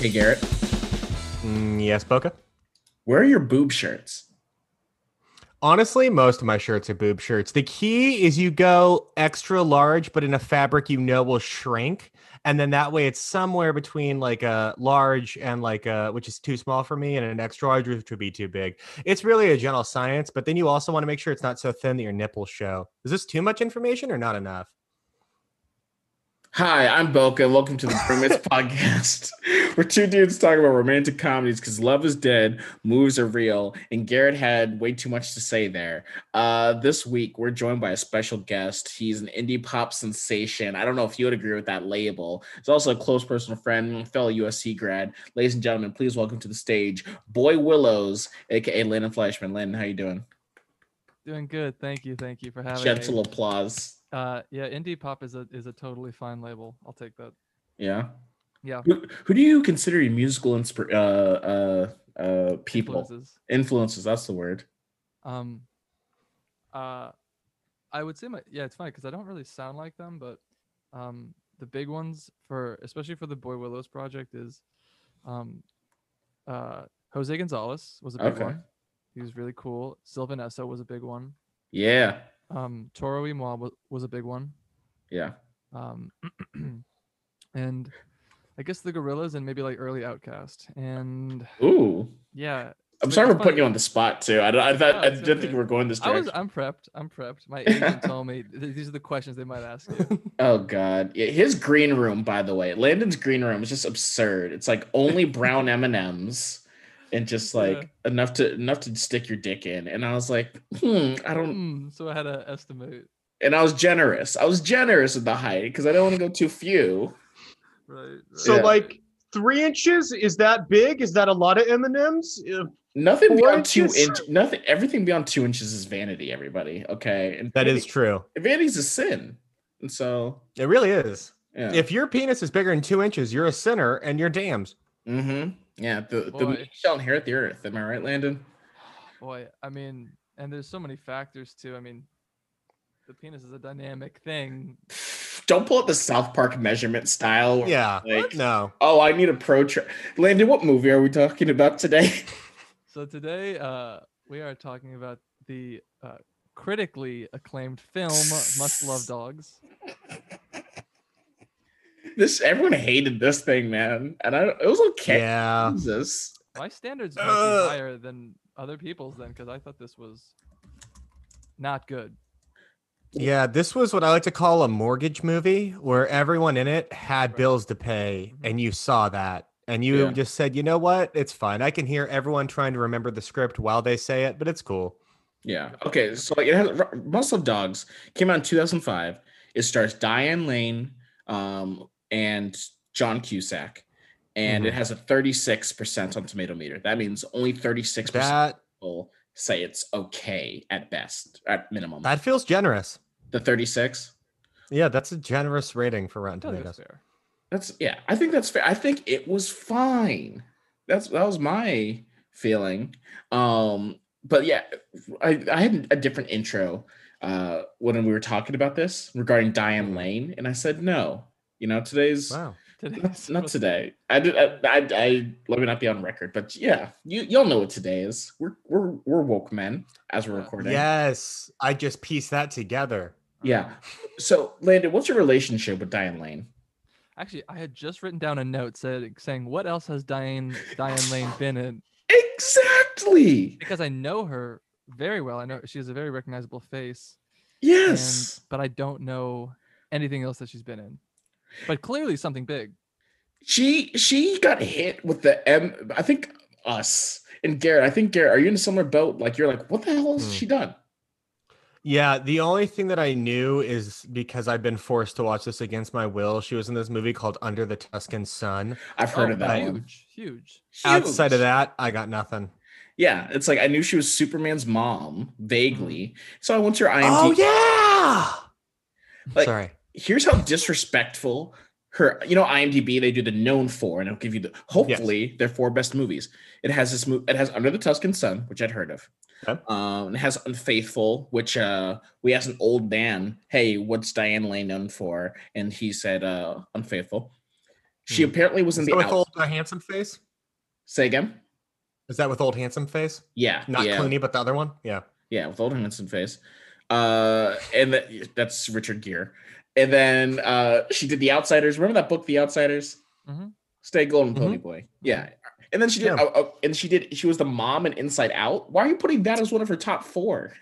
Hey, Garrett, Mm, yes, Boka. where are your boob shirts? Honestly, most of my shirts are boob shirts. The key is you go extra large, but in a fabric you know will shrink. And then that way it's somewhere between like a large and like a, which is too small for me, and an extra large, which would be too big. It's really a general science, but then you also want to make sure it's not so thin that your nipples show. Is this too much information or not enough? Hi, I'm Boka. Welcome to the Bromance Podcast. We're two dudes talking about romantic comedies because love is dead, moves are real, and Garrett had way too much to say there. Uh, this week, we're joined by a special guest. He's an indie pop sensation. I don't know if you would agree with that label. He's also a close personal friend, fellow USC grad. Ladies and gentlemen, please welcome to the stage Boy Willows, aka Landon Fleischman. Landon, how you doing? Doing good. Thank you. Thank you for having Gentle me. applause. Uh, yeah, indie pop is a is a totally fine label. I'll take that. Yeah. Yeah. Who, who do you consider your musical inspir- uh, uh, uh, people? influences. Influences, that's the word. Um. Uh, I would say my yeah. It's funny because I don't really sound like them, but um, the big ones for especially for the Boy Willows project is, um, uh, Jose Gonzalez was a big Okay. one. He was really cool. Sylvan Esso was a big one. Yeah. Um, Toro y Moi was, was a big one. Yeah. um, and I guess the Gorillaz and maybe like early OutKast, and Ooh. yeah, I'm But sorry for putting you on the spot too. I, don't- I No, I didn't okay. think we were going this I was direction. I'm prepped. I'm prepped. My agent told me th- these are the questions they might ask you. Oh god. Yeah, his green room, by the way, Landon's green room is just absurd. It's like only brown M and M's, and just like enough to enough to stick your dick in. And I was like, hmm, I don't. Hmm, so I had to estimate. And I was generous. I was generous with the height because I don't want to go too few. Right. right. So Yeah. like three inches is that big? Is that a lot of M and M's? Nothing Four beyond two inches? inch. Nothing. Everything beyond two inches is vanity. Everybody. Okay. And That is vanity- true. Vanity's a sin. And so It really is. yeah. If your penis is bigger than two inches, you're a sinner and you're damned. Mm-hmm. Yeah, the the Boy. meek shall inherit the earth. Am I right, Landon? Boy, I mean, and there's so many factors too. I mean, the penis is a dynamic thing. Don't pull up the South Park measurement style. Yeah. Like, No. oh, I need a pro. Tra- Landon, what movie are we talking about today? So today, uh, we are talking about the uh, critically acclaimed film "Must Love Dogs." this everyone hated this thing, man, and I it was okay. Yeah. Jesus. My standards might Ugh. be higher than other people's then, because I thought this was not good. Yeah, this was what I like to call a mortgage movie where everyone in it had Right. bills to pay Mhm. and you saw that and you Yeah. just said, "You know what? It's fine. I can hear everyone trying to remember the script while they say it, but it's cool." Yeah. Okay. So like it has Must Love Dogs came out in 2005. It stars Diane Lane um, and John Cusack, and it has a 36% on Tomato Meter. That means only 36% That people say it's okay at best, at minimum. that feels generous. the 36. Yeah, that's a generous rating for Rotten I feel that's Tomatoes. fair. That's yeah. I think that's fair. I think it was fine. That's that was my feeling. Um, but yeah, I, I had a different intro uh when we were talking about this regarding Diane Lane, and I said no. You know, today's Wow. Today not, not today. I did. I, I, I let me not be on record, but yeah, you y'all know what today is. We're we're we're woke men as we're uh, recording. Yes, I just pieced that together. Yeah. So, Landon, what's your relationship with Diane Lane? Actually, I had just written down a note said, saying, "What else has Diane Diane Lane been in?" Exactly. Because I know her very well. I know she has a very recognizable face, Yes. and but I don't know anything else that she's been in. But clearly something big. She she got hit with the M. I think us and Garrett. I think Garrett. Are you in a similar boat? Like you're like, what the hell has Hmm. she done? Yeah, the only thing that I knew is because I've been forced to watch this against my will. She was in this movie called Under the Tuscan Sun. I've heard Oh, of that right. huge, huge. Outside of that, I got nothing. yeah, it's like I knew she was Superman's mom vaguely, so I went to her IMDb. Oh yeah. Like- Sorry. Here's how disrespectful her. You know, IMDb they do the known for, and it'll give you the hopefully their four best movies. It has this movie. It has Under the Tuscan Sun, which I'd heard of. Okay. Um, it has Unfaithful, which uh, we asked an old man, "Hey, what's Diane Lane known for?" And he said, uh, "Unfaithful." She Hmm. apparently was in Is the with out- old uh, handsome face? say again. Is that with old handsome face? Yeah, Not yeah, Clooney, but the other one. Yeah. yeah, with old handsome face. Uh, and that, that's Richard Gere. And then uh, she did The Outsiders. Remember that book, The Outsiders? Mhm. Stay Golden Pony Mhm. Boy. Yeah. And then she did, Yeah. oh, and she did. She was the mom in Inside Out. Why are you putting that as one of her top four,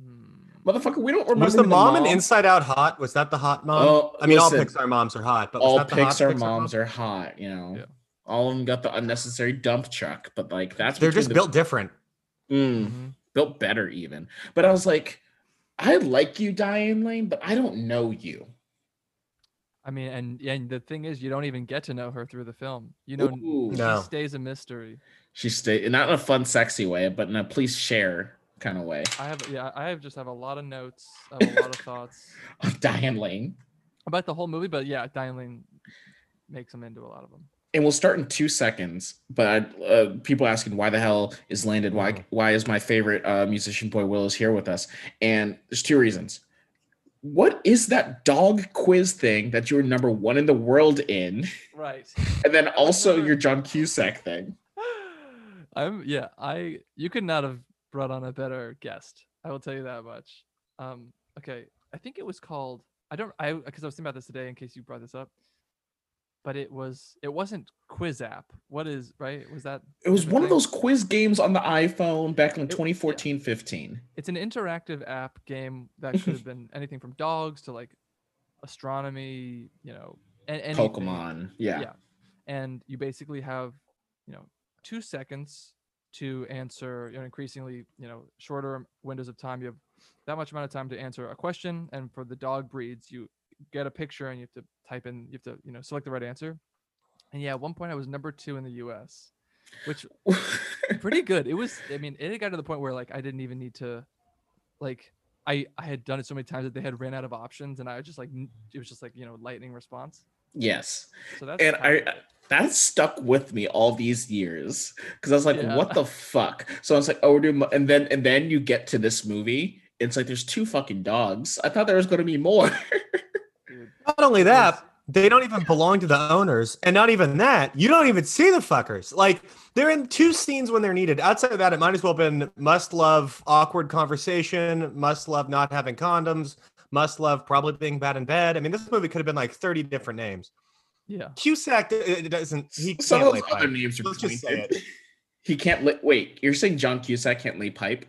Hmm. motherfucker? We don't remember Was the who mom in Inside Out hot? Was that the hot mom? Oh, I mean, all listen. Pixar moms are hot, but was All that the hot Pixar Pixar moms mom? are hot. You know, Yeah. all of them got the unnecessary dump truck, but like that's They're just the- built different. Mm, Mhm. built better even. But I was like, I like you, Diane Lane, but I don't know you. I mean, and and the thing is, you don't even get to know her through the film. You know, Ooh. she No. stays a mystery. She stayed not in a fun, sexy way, but in a please share kind of way. I have, yeah, I have just have a lot of notes, I have a lot of thoughts Diane Lane. about the whole movie. But yeah, Diane Lane makes them into a lot of them. And we'll start in two seconds. But uh, people asking why the hell is Landon? Why Mhm. why is my favorite uh, musician Boy Willows here with us? And there's two reasons. What is that dog quiz thing that you're number one in the world in? Right. And then also your John Cusack thing. I'm yeah. I you could not have brought on a better guest. I will tell you that much. Um. Okay. I think it was called. I don't. I because I was thinking about this today in case you brought this up. But it was. It wasn't Quiz app. What is right? Was that? It was one of those quiz games on the iPhone back in yeah. 2014 15. It's an interactive app game that could have been anything from dogs to like astronomy. You know, and. Pokemon. Yeah. yeah and you basically have you know two seconds to answer you know increasingly you know shorter windows of time you have that much amount of time to answer a question and for the dog breeds you get a picture and you have to type in you have to you know select the right answer and yeah at one point i was number two in the us which pretty good it was i mean it got to the point where like i didn't even need to like i i had done it so many times that they had ran out of options and i was just like it was just like you know lightning response yes. so that's And I that stuck with me all these years because I was like, Yeah. what the fuck? So I was like, oh, we're doing, and then and then you get to this movie. It's like there's two fucking dogs. I thought there was going to be more. Dude. Not only that, they don't even belong to the owners, and not even that. You don't even see the fuckers. Like they're in two scenes when they're needed. Outside of that, it might as well have been must love awkward conversation, must love not having condoms, must love probably being bad in bed. I mean, this movie could have been like thirty different names. Yeah. Cusack it doesn't. He Some can't of lay those other pipe. names are Let's just say it. He can't. Li- Wait, you're saying John Cusack can't lay pipe?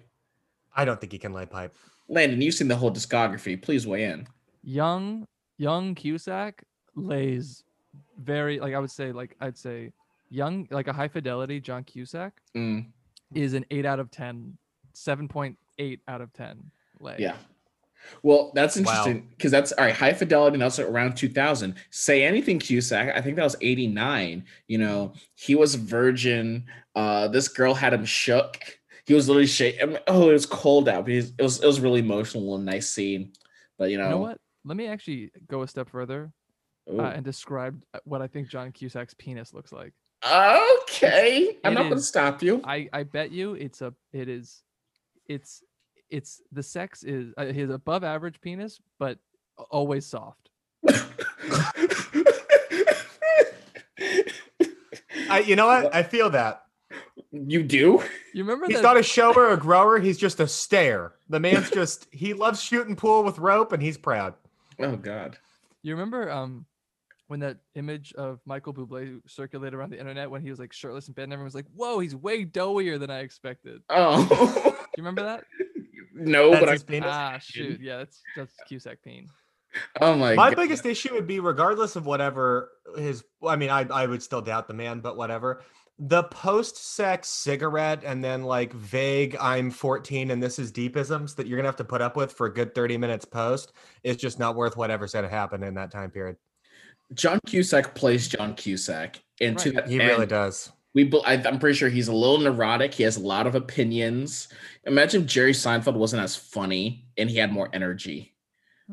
I don't think he can lay pipe. Landon, you've seen the whole discography. Please weigh in. Young young Cusack lays very like I would say like I'd say young like a high fidelity John Cusack Mm, is an 8 out of 10 7.8 out of 10 lay. yeah. Well, that's interesting because that's all right. High fidelity, and that's around 2000. Say anything, Cusack. I think that was 89. You know, he was a virgin. Uh, this girl had him shook. He was literally shaking. Oh, it was cold out. But it was it was really emotional and nice scene. But you know, You know what? Let me actually go a step further uh, and describe uh, what I think John Cusack's penis looks like. okay, I'm it not going to stop you. I I bet you it's a it is it's it's the sex is uh, his above average penis but always soft. I, you know what? I feel that. you do? You remember He's that not a shower or a grower. He's just a stare. The man's just he loves shooting pool with rope, and he's proud. Oh God. You remember um when that image of Michael Bublé circulated around the internet when he was like shirtless in bed and everyone was like, "Whoa, he's way doughier than I expected." Oh. Do you remember that? no, That's but I. penis. ah, shoot, yeah, that's that's Cusack pain. Oh my. My God. biggest issue would be, regardless of whatever his, I mean, I I would still doubt the man, but whatever. The post-sex cigarette and then like vague "I'm 14 and this is deepisms" that you're gonna have to put up with for a good 30 minutes post is just not worth whatever's gonna happen in that time period. John Cusack plays John Cusack, and to that He really does. We, I, I'm pretty sure he's a little neurotic. He has a lot of opinions. Imagine Jerry Seinfeld wasn't as funny and he had more energy.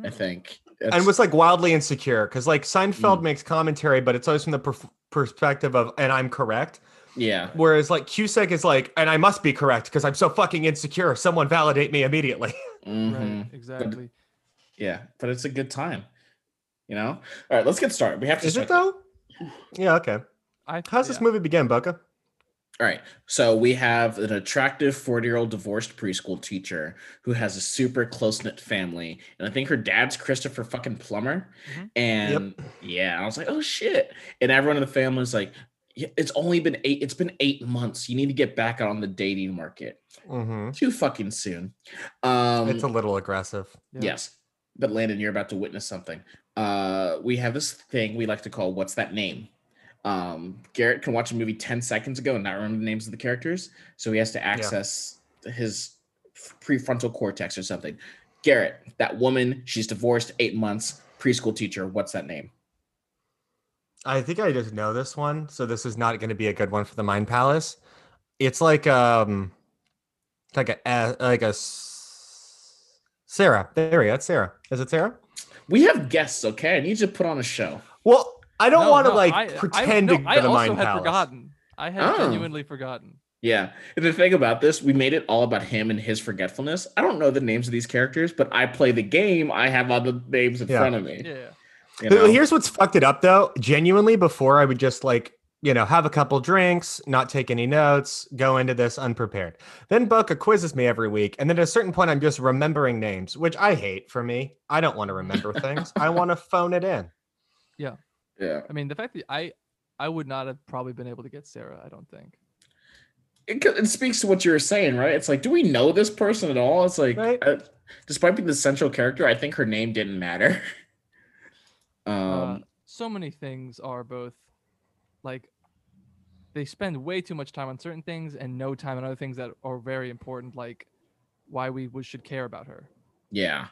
I Hmm. think. and was like wildly insecure because like Seinfeld Mm. makes commentary, but it's always from the perf- perspective of "and I'm correct." yeah, Whereas like Cusack is like, "and I must be correct because I'm so fucking insecure. Someone validate me immediately." mhm, Right, exactly. yeah. But it's a good time, you know. All right, let's get started. We have to. Is it start. though? Yeah, okay. I How's this movie begin, Boka? All right. So we have an attractive 40 year old divorced preschool teacher who has a super close knit family. And I think her dad's Christopher fucking Plummer. Mhm. And yeah, I was like, oh shit. And everyone in the family was like, it's only been eight, it's been eight months. You need to get back on the dating market. Mm-hmm. Too fucking soon. Um It's a little aggressive. Yeah. Yes. But Landon, you're about to witness something. Uh, we have this thing we like to call "What's that name?" Um, Garrett can watch a movie ten seconds ago and not remember the names of the characters, so he has to access his prefrontal cortex or something. Garrett, that woman, she's divorced, eight months, preschool teacher. What's that name? I think I just know this one, so this is not going to be a good one for the Mind Palace. It's like um, like a like a, Sarah. There we go. It's Sarah. Is it Sarah? We have guests, okay? I need you to put on a show. Well, I don't No, want to no, like I- I- pretend no, to go I to the also Mind had Palace. forgotten. I had Oh. genuinely forgotten. Yeah. And the thing about this, we made it all about him and his forgetfulness. I don't know the names of these characters, but I play the game. I have all the names in Yeah. front of me. Yeah. you know? Here's what's fucked it up though. Genuinely, before I would just like, you know, have a couple drinks, not take any notes, go into this unprepared. Then Boka quizzes me every week. And then at a certain point, I'm just remembering names, which I hate for me. I don't want to remember things. I want to phone it in. yeah. I mean, the fact that I I would not have probably been able to get Sarah. I don't think. it, it speaks to what you were saying, right? It's like, do we know this person at all? It's like, Right. uh, despite being the central character, I think her name didn't matter. uh, um, so many things are both like they spend way too much time on certain things and no time on other things that are very important, like why we should care about her. yeah,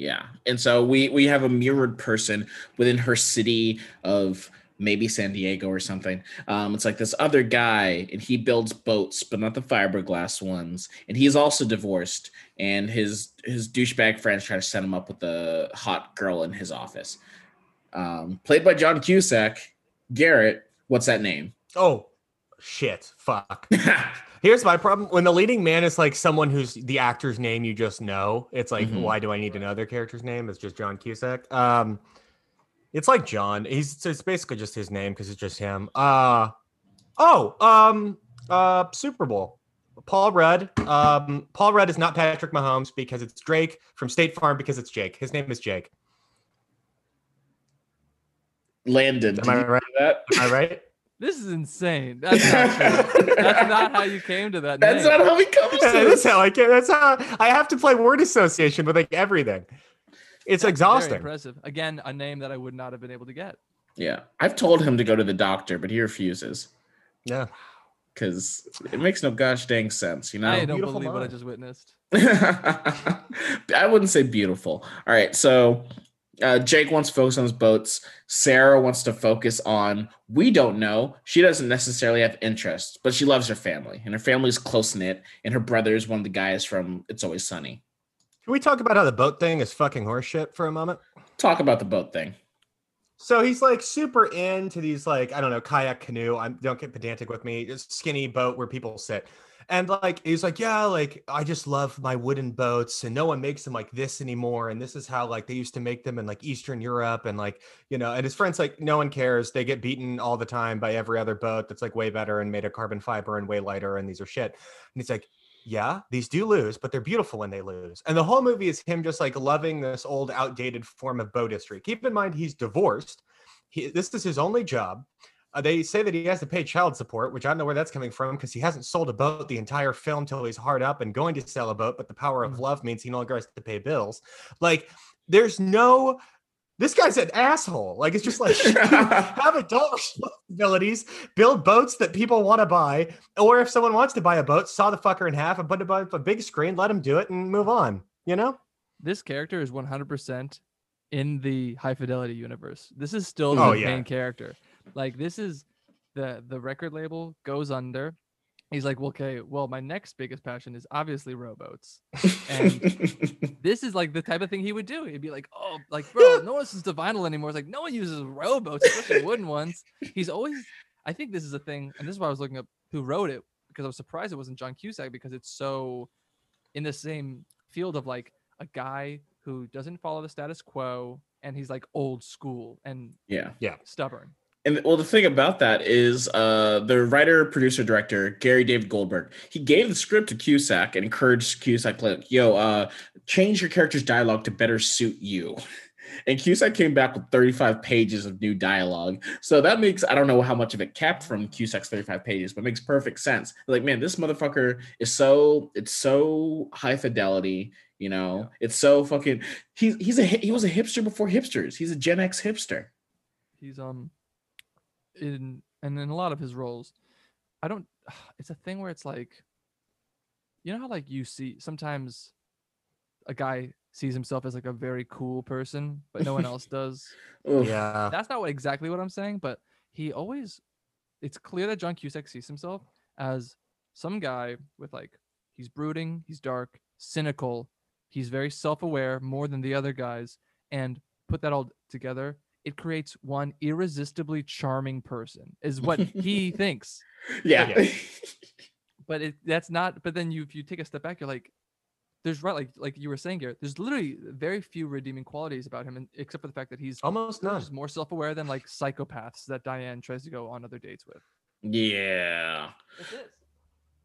yeah. And so we we have a mirrored person within her city of maybe San Diego or something. Um, it's like this other guy, and he builds boats, but not the fiberglass ones. And he's also divorced, and his his douchebag friends try to set him up with a hot girl in his office. Um, played by John Cusack. Garrett, what's that name? Oh, shit. Fuck. Here's my problem. When the leading man is like someone who's the actor's name you just know, it's like, Mhm. why do I need to know their character's name? It's just John Cusack. Um, it's like John. He's it's basically just his name because it's just him. Uh oh, um, uh, Super Bowl. Paul Rudd. Um, Paul Rudd is not Patrick Mahomes because it's Drake from State Farm because it's Jake. His name is Jake. Landon. Am I right? that? Am I right? This is insane. That's not true. That's not how you came to that That's name. not how he comes to Yeah, that's how I can. That's how I have to play word association with like everything. It's That's very exhausting. impressive. Again, a name that I would not have been able to get. Yeah, I've told him to go to the doctor, but he refuses Yeah. because it makes no gosh dang sense, you know. I don't beautiful believe what I just witnessed. I wouldn't say beautiful. All right, so uh, Jake wants to focus on his boats. Sarah wants to focus on we don't know. She doesn't necessarily have interests, but she loves her family, and her family's close knit. And her brother is one of the guys from It's Always Sunny. Can we talk about how the boat thing is fucking horseshit for a moment? Talk about the boat thing. So he's like super into these like I don't know kayak canoe. I don't get pedantic with me. Just skinny boat where people sit, and like he's like yeah, like I just love my wooden boats, and no one makes them like this anymore. And this is how like they used to make them in like Eastern Europe, and like you know. And his friends like no one cares. They get beaten all the time by every other boat that's like way better and made of carbon fiber and way lighter, and these are shit. And he's like. Yeah, these do lose, but they're beautiful when they lose. And the whole movie is him just like loving this old, outdated form of boat history. Keep in mind, he's divorced. He, this is his only job. Uh, they say that he has to pay child support, which I don't know where that's coming from because he hasn't sold a boat the entire film till he's hard up and going to sell a boat. But the power of Mm. love means he no longer has to pay bills. Like, there's no. This guy's an asshole. Like, it's just like have adult responsibilities, build boats that people want to buy, or if someone wants to buy a boat, saw the fucker in half and put it up a big screen, let him do it and move on. You know? This character is 100% in the high fidelity universe. This is still oh, the Oh, yeah. main character. Like this is the the record label goes under. He's like, well, okay, well, my next biggest passion is obviously rowboats. And this is like the type of thing he would do. He'd be like, "Oh, like bro, no one listens to vinyl anymore." It's like no one uses rowboats, especially wooden ones. He's always. I think this is a thing, and this is why I was looking up who wrote it because I was surprised it wasn't John Cusack because it's so in the same field of like a guy who doesn't follow the status quo and he's like old school and yeah. stubborn. And well, the thing about that is, uh, the writer, producer, director Gary David Goldberg, he gave the script to Cusack and encouraged Cusack, like, "Yo, uh, change your character's dialogue to better suit you." And Cusack came back with 35 pages of new dialogue. So that makes I don't know how much of it kept from Cusack's 35 pages, but makes perfect sense. Like, man, this motherfucker is so it's so high fidelity. You know, it's so fucking. He's he's a he was a hipster before hipsters. He's a Gen X hipster. He's um in and in a lot of his roles, I don't. It's a thing where it's like, you know how like you see sometimes a guy sees himself as like a very cool person, but no one else does. Yeah. That's not what, exactly what I'm saying, but he always. It's clear that John Cusack sees himself as some guy with like he's brooding, he's dark, cynical, he's very self-aware more than the other guys, and put that all together, it creates one irresistibly charming person. Is what he thinks. Yeah. but it that's not but then you if you take a step back you're like there's right like like you were saying Garrett there's literally very few redeeming qualities about him and except for the fact that he's Almost none. just more self-aware than like psychopaths that Diane tries to go on other dates with yeah.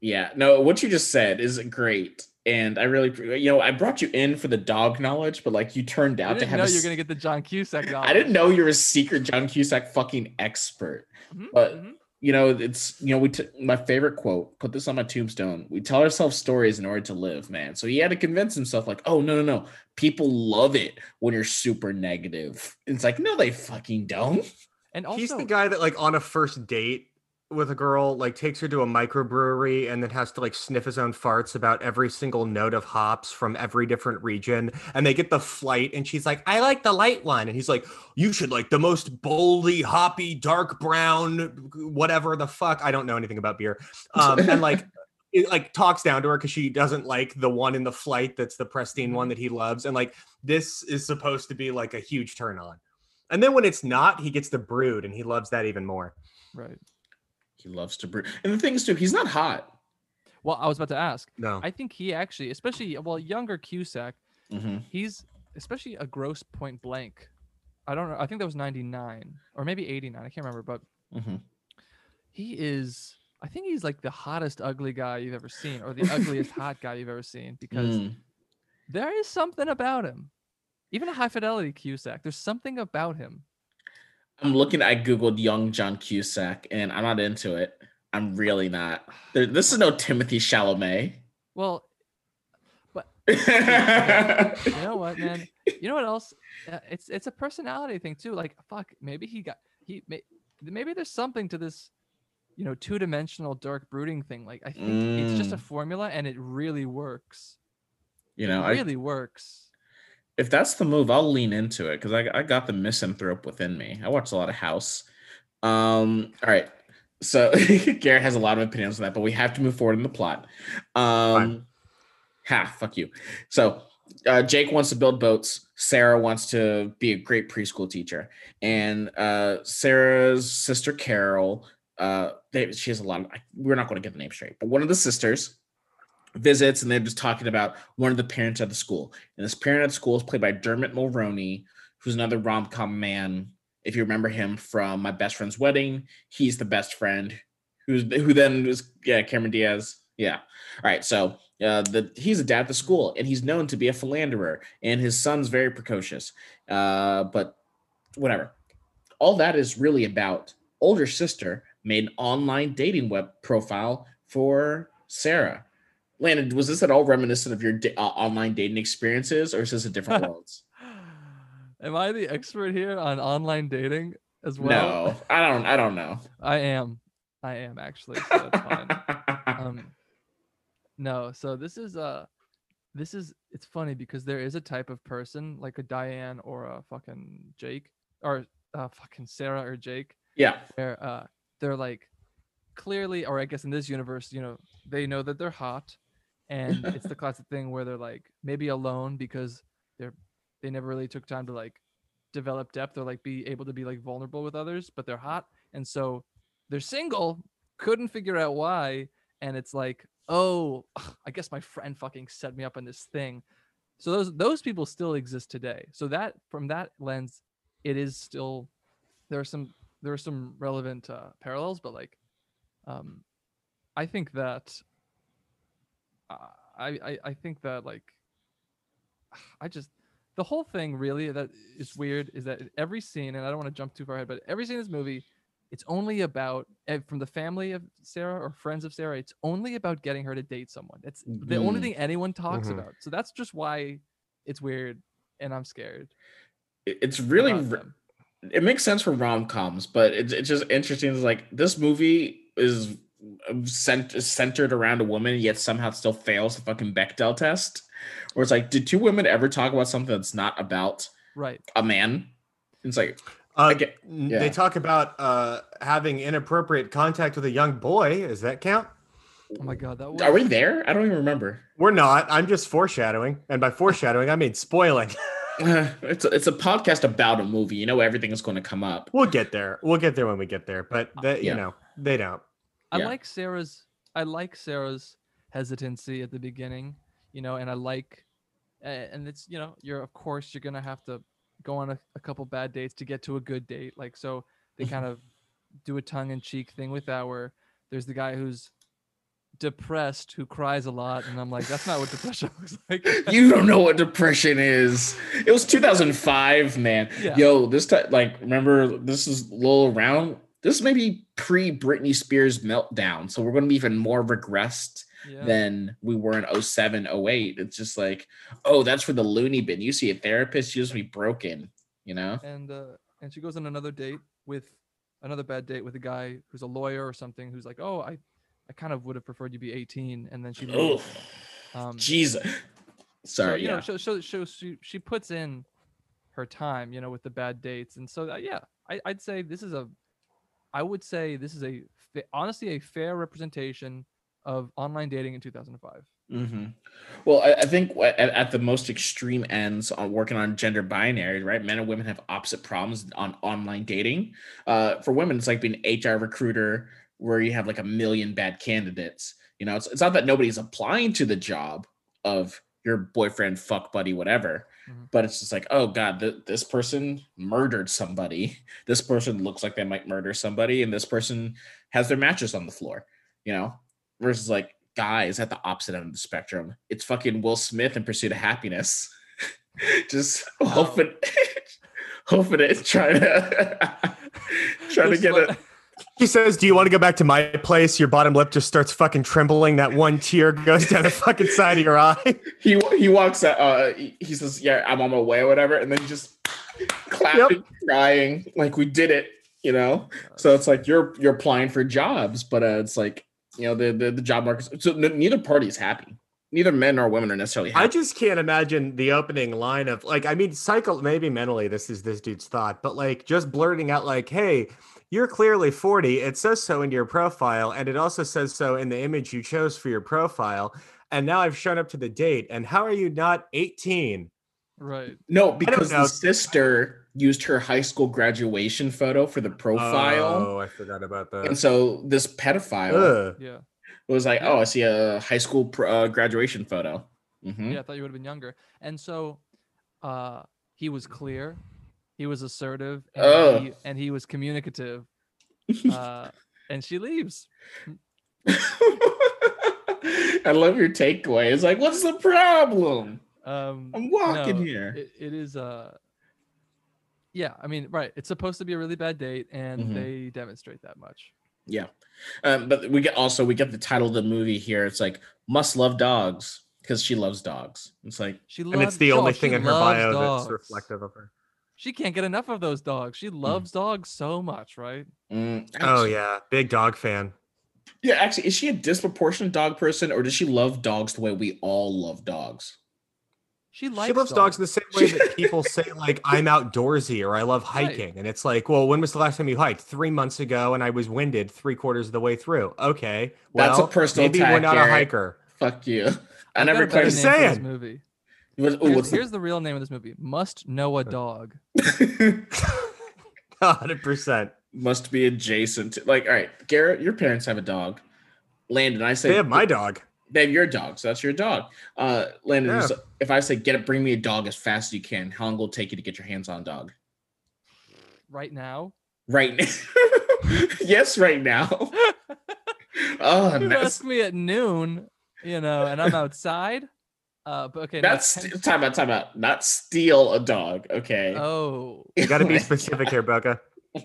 Yeah, no, what you just said is great, and I really, you know, I brought you in for the dog knowledge, but like you turned out to didn't have. know a you're gonna get the John Cusack I didn't know you were a secret John Cusack fucking expert. Mhm, but- mhm. You know, it's you know, we t- my favorite quote. Put this on my tombstone. We tell ourselves stories in order to live, man. So he had to convince himself, like, oh no, no, no, people love it when you're super negative. It's like, no, they fucking don't. and also He's the guy that like on a first date with a girl like takes her to a microbrewery and then has to like sniff his own farts about every single note of hops from every different region and they get the flight and she's like I like the light one and he's like you should like the most boldy hoppy dark brown whatever the fuck I don't know anything about beer um and like it like talks down to her because she doesn't like the one in the flight that's the pristine one that he loves and like this is supposed to be like a huge turn on and then when it's not he gets the brood and he loves that even more. Right He loves to brew, and the thing is too, he's not hot. well I was about to ask no I think he actually especially well younger Cusack Mhm. he's especially a Grosse Pointe Blank I don't know I think that was 99 or maybe 89 I can't remember but Mhm. he is I think he's like the hottest ugly guy you've ever seen or the ugliest hot guy you've ever seen because Mm. there is something about him. Even a high fidelity Cusack, there's something about him. I'm looking. I googled young John Cusack, and I'm not into it. I'm really not. There, this is no Timothée Chalamet. Well, but you know what, man? You know what else? Uh, it's it's a personality thing too. Like fuck, maybe he got he may, maybe there's something to this, you know, two dimensional dark brooding thing. Like I think it's just a Mm. formula and it really works. you know, it I, really works. If that's the move, I'll lean into it because I, I got the misanthrope within me. I watch a lot of House. Um, all right. So Garrett has a lot of opinions on that, but we have to move forward in the plot. Um, ha, fuck you. So uh, Jake wants to build boats. Sarah wants to be a great preschool teacher, and uh, Sarah's sister Carol. Uh, they, she has a lot of. We're not going to get the name straight, but one of the sisters visits, and they're just talking about one of the parents at the school. And this parent at the school is played by Dermot Mulroney, who's another rom com man. If you remember him from My Best Friend's Wedding, he's the best friend. Who's who then was yeah Cameron Diaz. Yeah. All right. So uh, the he's a dad at the school, and he's known to be a philanderer, and his son's very precocious. Uh, but whatever. All that is really about older sister made an online dating web profile for Sarah. Landon, was this at all reminiscent of your da- uh, online dating experiences, or is this a different world? Am I the expert here on online dating as well? no, I don't. I don't know. I am. I am actually. So that's fine. um no so this is uh this is it's funny because there is a type of person like a diane or a fucking jake or uh fucking sarah or jake yeah. where uh they're like clearly or i guess in this universe you know they know that they're hot and it's the classic thing where they're like maybe alone because they're they never really took time to like develop depth or like be able to be like vulnerable with others but they're hot. And so they're single couldn't figure out why and it's like oh i guess my friend fucking set me up on this thing. So those those people still exist today. So that from that lens it is still there are some there are some relevant uh, parallels, but like, um, I think that I, I I think that like I just the whole thing really that is weird is that every scene, and I don't want to jump too far ahead, but every scene in this movie, it's only about eh, from the family of Sarah or friends of Sarah. It's only about getting her to date someone. That's the only Mm. thing anyone talks Mhm. about. So that's just why it's weird, and I'm scared. It's really about r- them. it makes sense for rom coms, but it's it's just interesting. It's like this movie is cent- centered around a woman, yet somehow still fails the fucking Bechdel test. Where it's like, did two women ever talk about something that's not about right. a man? It's like, Uh, get- yeah. They talk about uh, having inappropriate contact with a young boy. Does that count? Oh my god, that was are we there? I don't even remember. We're not. I'm just foreshadowing, and by foreshadowing, I mean spoiling. it's a, it's a podcast about a movie. You know, everything is going to come up. we'll get there. We'll get there when we get there. But that you know, they don't. I Yeah. like Sarah's I like Sarah's hesitancy at the beginning, you know, and I like and it's you know, you're of course you're gonna have to go on a, a couple bad dates to get to a good date. Like so they kind of do a tongue in cheek thing with that where there's the guy who's depressed who cries a lot and I'm like, that's not what depression looks like. You don't know what depression is. It was 2005, man. Yeah. Yo, this time, like, remember, this is a little around. This may be pre Britney Spears meltdown. So we're going to be even more regressed yeah. than we were in 07, 08. It's just like, oh, that's for the loony bin. You see a therapist, you just be broken, you know? and uh and she goes on another date with another bad date with a guy who's a lawyer or something who's like oh i i kind of would have preferred you be 18 and then she Oh, um Jesus. so, Sorry. you yeah. know so, so, so she, she puts in her time you know with the bad dates and so uh, yeah I, i'd say this is a i would say this is a honestly a fair representation of online dating in 2005 hmm Well, I, I think at, at the most extreme ends on working on gender binary, right? Men and women have opposite problems on online dating. Uh, for women, it's like being HR recruiter where you have like a million bad candidates. You know, it's, it's not that nobody's applying to the job of your boyfriend, fuck buddy, whatever, Mhm. but it's just like, oh God, th- this person murdered somebody. This person looks like they might murder somebody, and this person has their mattress on the floor, you know, versus like guys at the opposite end of the spectrum. It's fucking Will Smith in Pursuit of Happiness. Just hoping, hoping it, trying to, trying to get like- it. He says, "Do you want to go back to my place?" Your bottom lip just starts fucking trembling. That one tear goes down the fucking side of your eye. He he walks out. Uh, he, says, "Yeah, I'm on my way," or whatever, and then just clapping, crying, like we did it. You know. So it's like you're you're applying for jobs, but uh, it's like you know the the, the job market. So n- neither party is happy. Neither men nor women are necessarily happy. I just can't imagine the opening line of like, I mean, cycle maybe mentally this is this dude's thought, but like just blurting out like, "Hey, you're clearly 40. It says so in your profile, and it also says so in the image you chose for your profile. And now I've shown up to the date, and how are you not 18?" right no, because the sister used her high school graduation photo for the profile, Oh, I forgot about that. and so this pedophile Ugh. yeah was like, "Oh, I see a high school pr- uh, graduation photo." Mhm. Yeah, I thought you would have been younger. And so uh he was clear, he was assertive, and, Oh. he, and he was communicative. Uh and she leaves. I love your takeaway. It's like, what's the problem? Um I'm walking no, here. It, it is uh yeah, I mean, right. It's supposed to be a really bad date, and Mhm. they demonstrate that much. Yeah, um, but we get also we get the title of the movie here. It's like must love dogs because she loves dogs. It's like She loves, And it's the only she thing in her bio dogs. that's reflective of her. She can't get enough of those dogs. She loves dogs so much, right? mm, Oh yeah, big dog fan. yeah. Actually, is she a disproportionate dog person, or does she love dogs the way we all love dogs? She likes she loves dogs in the same way that people say like I'm outdoorsy or I love Right. hiking, and it's like, well, when was the last time you hiked? Three months ago, and I was winded three quarters of the way through. Okay, That's a personal Maybe we're not Garrett. a hiker. Fuck you. I I've never a better claimed. Just name for this saying. movie. What- ooh, Here's, what's the- here's the real name of this movie. Must know a dog. hundred percent. must be adjacent to like all right garrett your parents have a dog landon i say They have my dog. they have your dog so that's your dog uh landon Yeah. if i say get it bring me a dog as fast as you can how long will it take you to get your hands on a dog Right now, right now. yes, right now. Oh, you ask me at noon, you know, and I'm outside. Uh, but okay, no, that's 10 time out, time out. Not steal a dog, okay? Oh, You got to be specific here, Boka.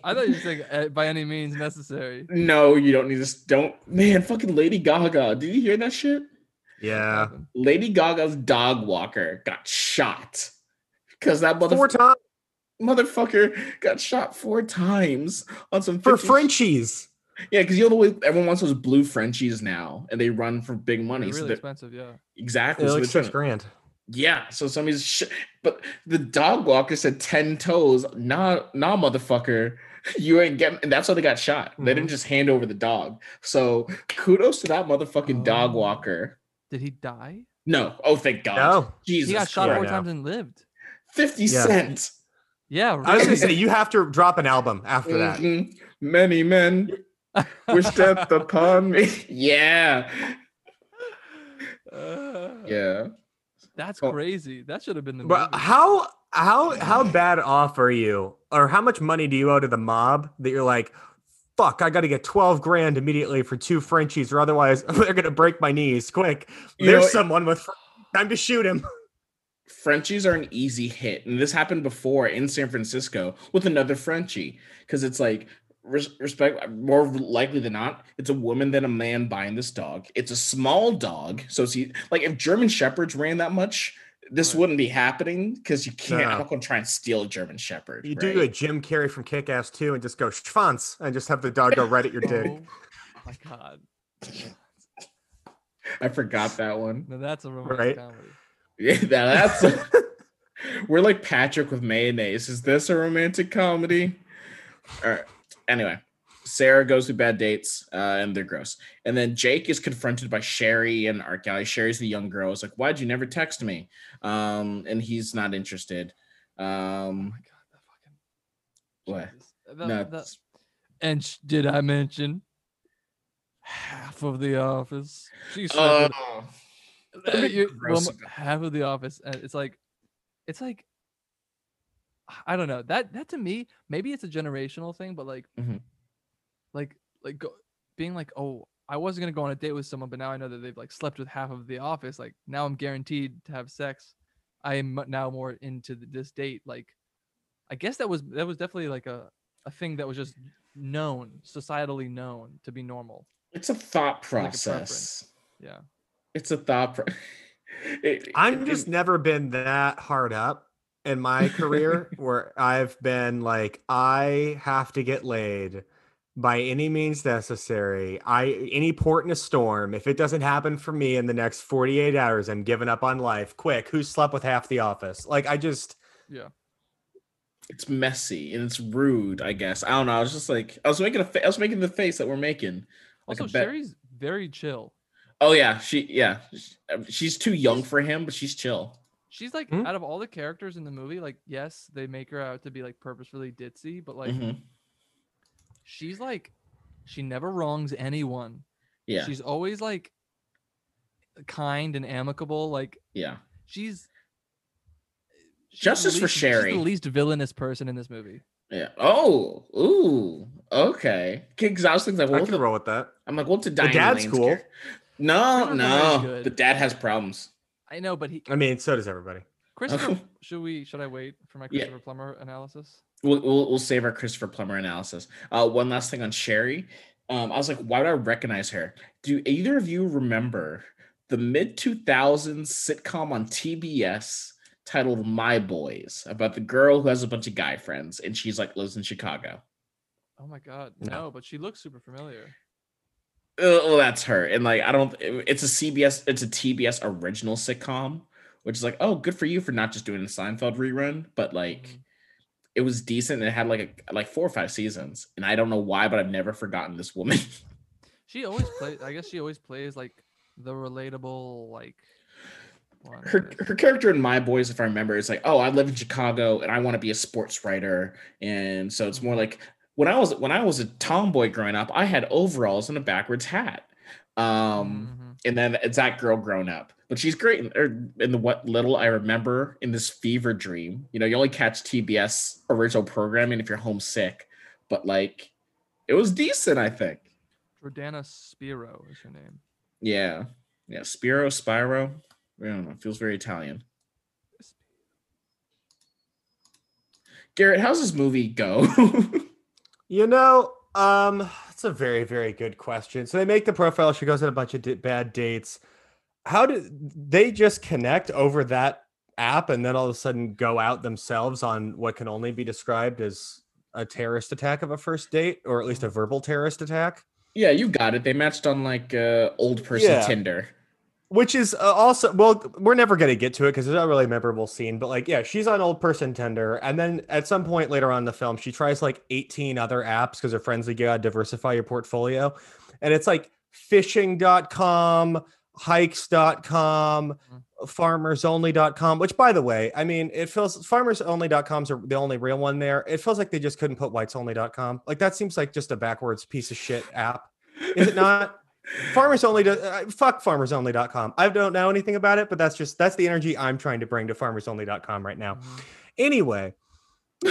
I thought you were saying uh, by any means necessary. no, you don't need this. Don't man, fucking Lady Gaga. Did you hear that shit? Yeah. Lady Gaga's dog walker got shot because that Four motherfucker, times motherfucker got shot four times on some for 50 Frenchies. Yeah, because you know the way everyone wants those blue Frenchies now, and they run for big money. They're so really they're- expensive, yeah. exactly. They're so like they're six trying- grand. yeah, so somebody's sh- but the dog walker said ten toes. Nah, nah, motherfucker, you ain't getting. And that's why they got shot. They Mhm. didn't just hand over the dog. So kudos to that motherfucking dog Oh. walker. Did he die? No, oh thank God. No. Jesus, he got shot Christ. four times and lived. Fifty Yeah. Cent. Yeah, I was gonna say you have to drop an album after that. Mhm. Many men wish death upon me. Yeah, Uh, yeah. That's Oh. crazy. That should have been the But movie. how how how bad off are you, or how much money do you owe to the mob that you're like, fuck, I got to get twelve grand immediately for two Frenchies, or otherwise they're gonna break my knees. Quick, You there's know- someone with time to shoot him. Frenchies are an easy hit, and this happened before in San Francisco with another Frenchie because it's like res- respect more likely than not, it's a woman than a man buying this dog. It's a small dog, so see, like if German Shepherds ran that much, this Right. wouldn't be happening because you can't. No. I'm not going to try and steal a German Shepherd. You right? do a Jim Carrey from Kick Ass 2 and just go Schwanz and just have the dog go right at your dick. Oh my god. I forgot that one. Now that's a romantic Right. comedy. Yeah, that- that's. we're like Patrick with mayonnaise. Is this a romantic comedy? All right. Anyway, Sarah goes through bad dates, uh, and they're gross. And then Jake is confronted by Sherry and Art Gallery. Sherry's the young girl. It's like, why'd you never text me? Um, and he's not interested. Oh Um, my god, that fucking what? That- No, that- and did I mention half of the office? She said Oh, Uh, you- well, half of the office and it's like it's like i don't know that that to me maybe it's a generational thing but like Mhm. like like go, being like oh i wasn't going to go on a date with someone but now i know that they've like slept with half of the office like now i'm guaranteed to have sex i am now more into th- this date like i guess that was that was definitely like a a thing that was just known societally known to be normal it's a thought Like a process. yeah it's a thought. Pro- It- I'm it- just it- never been that hard up in my career where I've been like, I have to get laid by any means necessary. I any port in a storm. If it doesn't happen for me in the next 48 hours, I'm giving up on life. Quick, who slept with half the office? Like I just yeah it's messy and it's rude. I guess I don't know. I was just like, I was making a, fa- I was making the face that we're making. Like also a bet- sherry's very chill Oh yeah, she yeah, she's too young for him, but she's chill. She's like Hmm? out of all the characters in the movie, like yes, they make her out to be like purposefully ditzy, but like Mhm. she's like she never wrongs anyone. Yeah, She's always like kind and amicable. Like yeah. she's she's the Justice for least- she's Sherry. the least villainous person in this movie. Yeah. Oh, ooh, okay. Because I was thinking, like, I well, can roll with that. I'm like, what's a Diane dad's Lane's cool. character? No, no. good. The dad has problems. I know, but he I mean, so does everybody. Christopher. should we? Should I wait for my Yeah. Christopher Plummer analysis? We'll, we'll, we'll save our Christopher Plummer analysis. Uh, one last thing on Sherry. Um, I was like, why would I recognize her? Do either of you remember the mid 2000s sitcom on TBS titled My Boys about the girl who has a bunch of guy friends and she's like lives in Chicago? Oh my god, No. no! But she looks super familiar. Uh, well, that's her. And like, I don't, it's a CBS, it's a TBS original sitcom, which is like, oh, good for you for not just doing a Seinfeld rerun, but like, Mhm. it was decent. and It had like a, like four or five seasons, and I don't know why, but I've never forgotten this woman. She always plays. I guess she always plays like the relatable like. Her her character in My Boys, if I remember, is like, oh, I live in Chicago and I want to be a sports writer, and so it's more like when I was when I was a tomboy growing up, I had overalls and a backwards hat. Um, Mhm. and then it's that girl grown up. But she's great in, er, in the what little I remember in this fever dream. You know, you only catch TBS original programming if you're homesick. but like it was decent, I think. Jordana Spiro is her name. Yeah. Yeah. Spiro, Spiro. I don't know. Feels very Italian. Garrett, how's this movie go? You know, um, that's a very, very good question. So they make the profile. She goes on a bunch of d- bad dates. How did they just connect over that app and then all of a sudden go out themselves on what can only be described as a terrorist attack of a first date, or at least a verbal terrorist attack? yeah, you got it. They matched on like uh, old person Yeah. Tinder. Which is uh, also well, we're never gonna get to it because it's not really a memorable scene. But like, yeah, she's on old person Tinder, and then at some point later on in the film, she tries like 18 other apps because her friends like, you gotta diversify your portfolio, and it's like fishing.com, hikes.com, farmersonly.com. Which, by the way, I mean, it feels farmersonly.com's are the only real one there. It feels like they just couldn't put whitesonly.com. Like that seems like just a backwards piece of shit app, is it not? Farmers only do, uh, fuck farmersonly.com i don't know anything about it but that's just that's the energy i'm trying to bring to farmersonly.com right now Mhm. anyway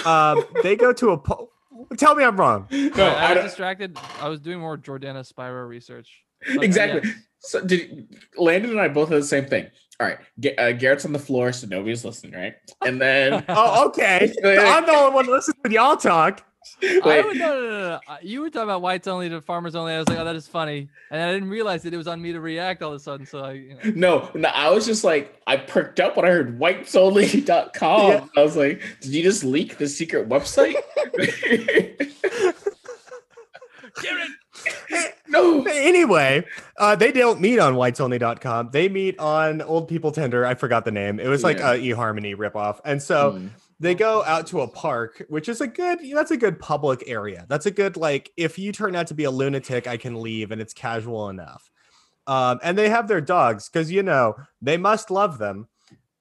um they go to a po- tell me i'm wrong No, I I was distracted. I was doing more Jordana Spiro research. But, uh, exactly. yes. So did Landon and I both had the same thing. All right, Ga- uh, Garrett's on the floor, so nobody's listening, right? And then oh okay i'm the only one listening to y'all talk I would, no, no, no, no. You were talking about whites only to farmers only. I was like, oh, that is funny, and I didn't realize that it was on me to react all of a sudden. So I, you know. no, no, I was just like, I perked up when I heard whitesonly.com. Yeah. I was like, did you just leak the secret website? no. anyway uh they don't meet on whitesonly.com they meet on old people Tinder i forgot the name it was like Yeah. a eharmony ripoff and so Mm. They go out to a park which is a good that's a good public area. That's a good like if you turn out to be a lunatic i can leave and it's casual enough. Um, and they have their dogs because you know they must love them.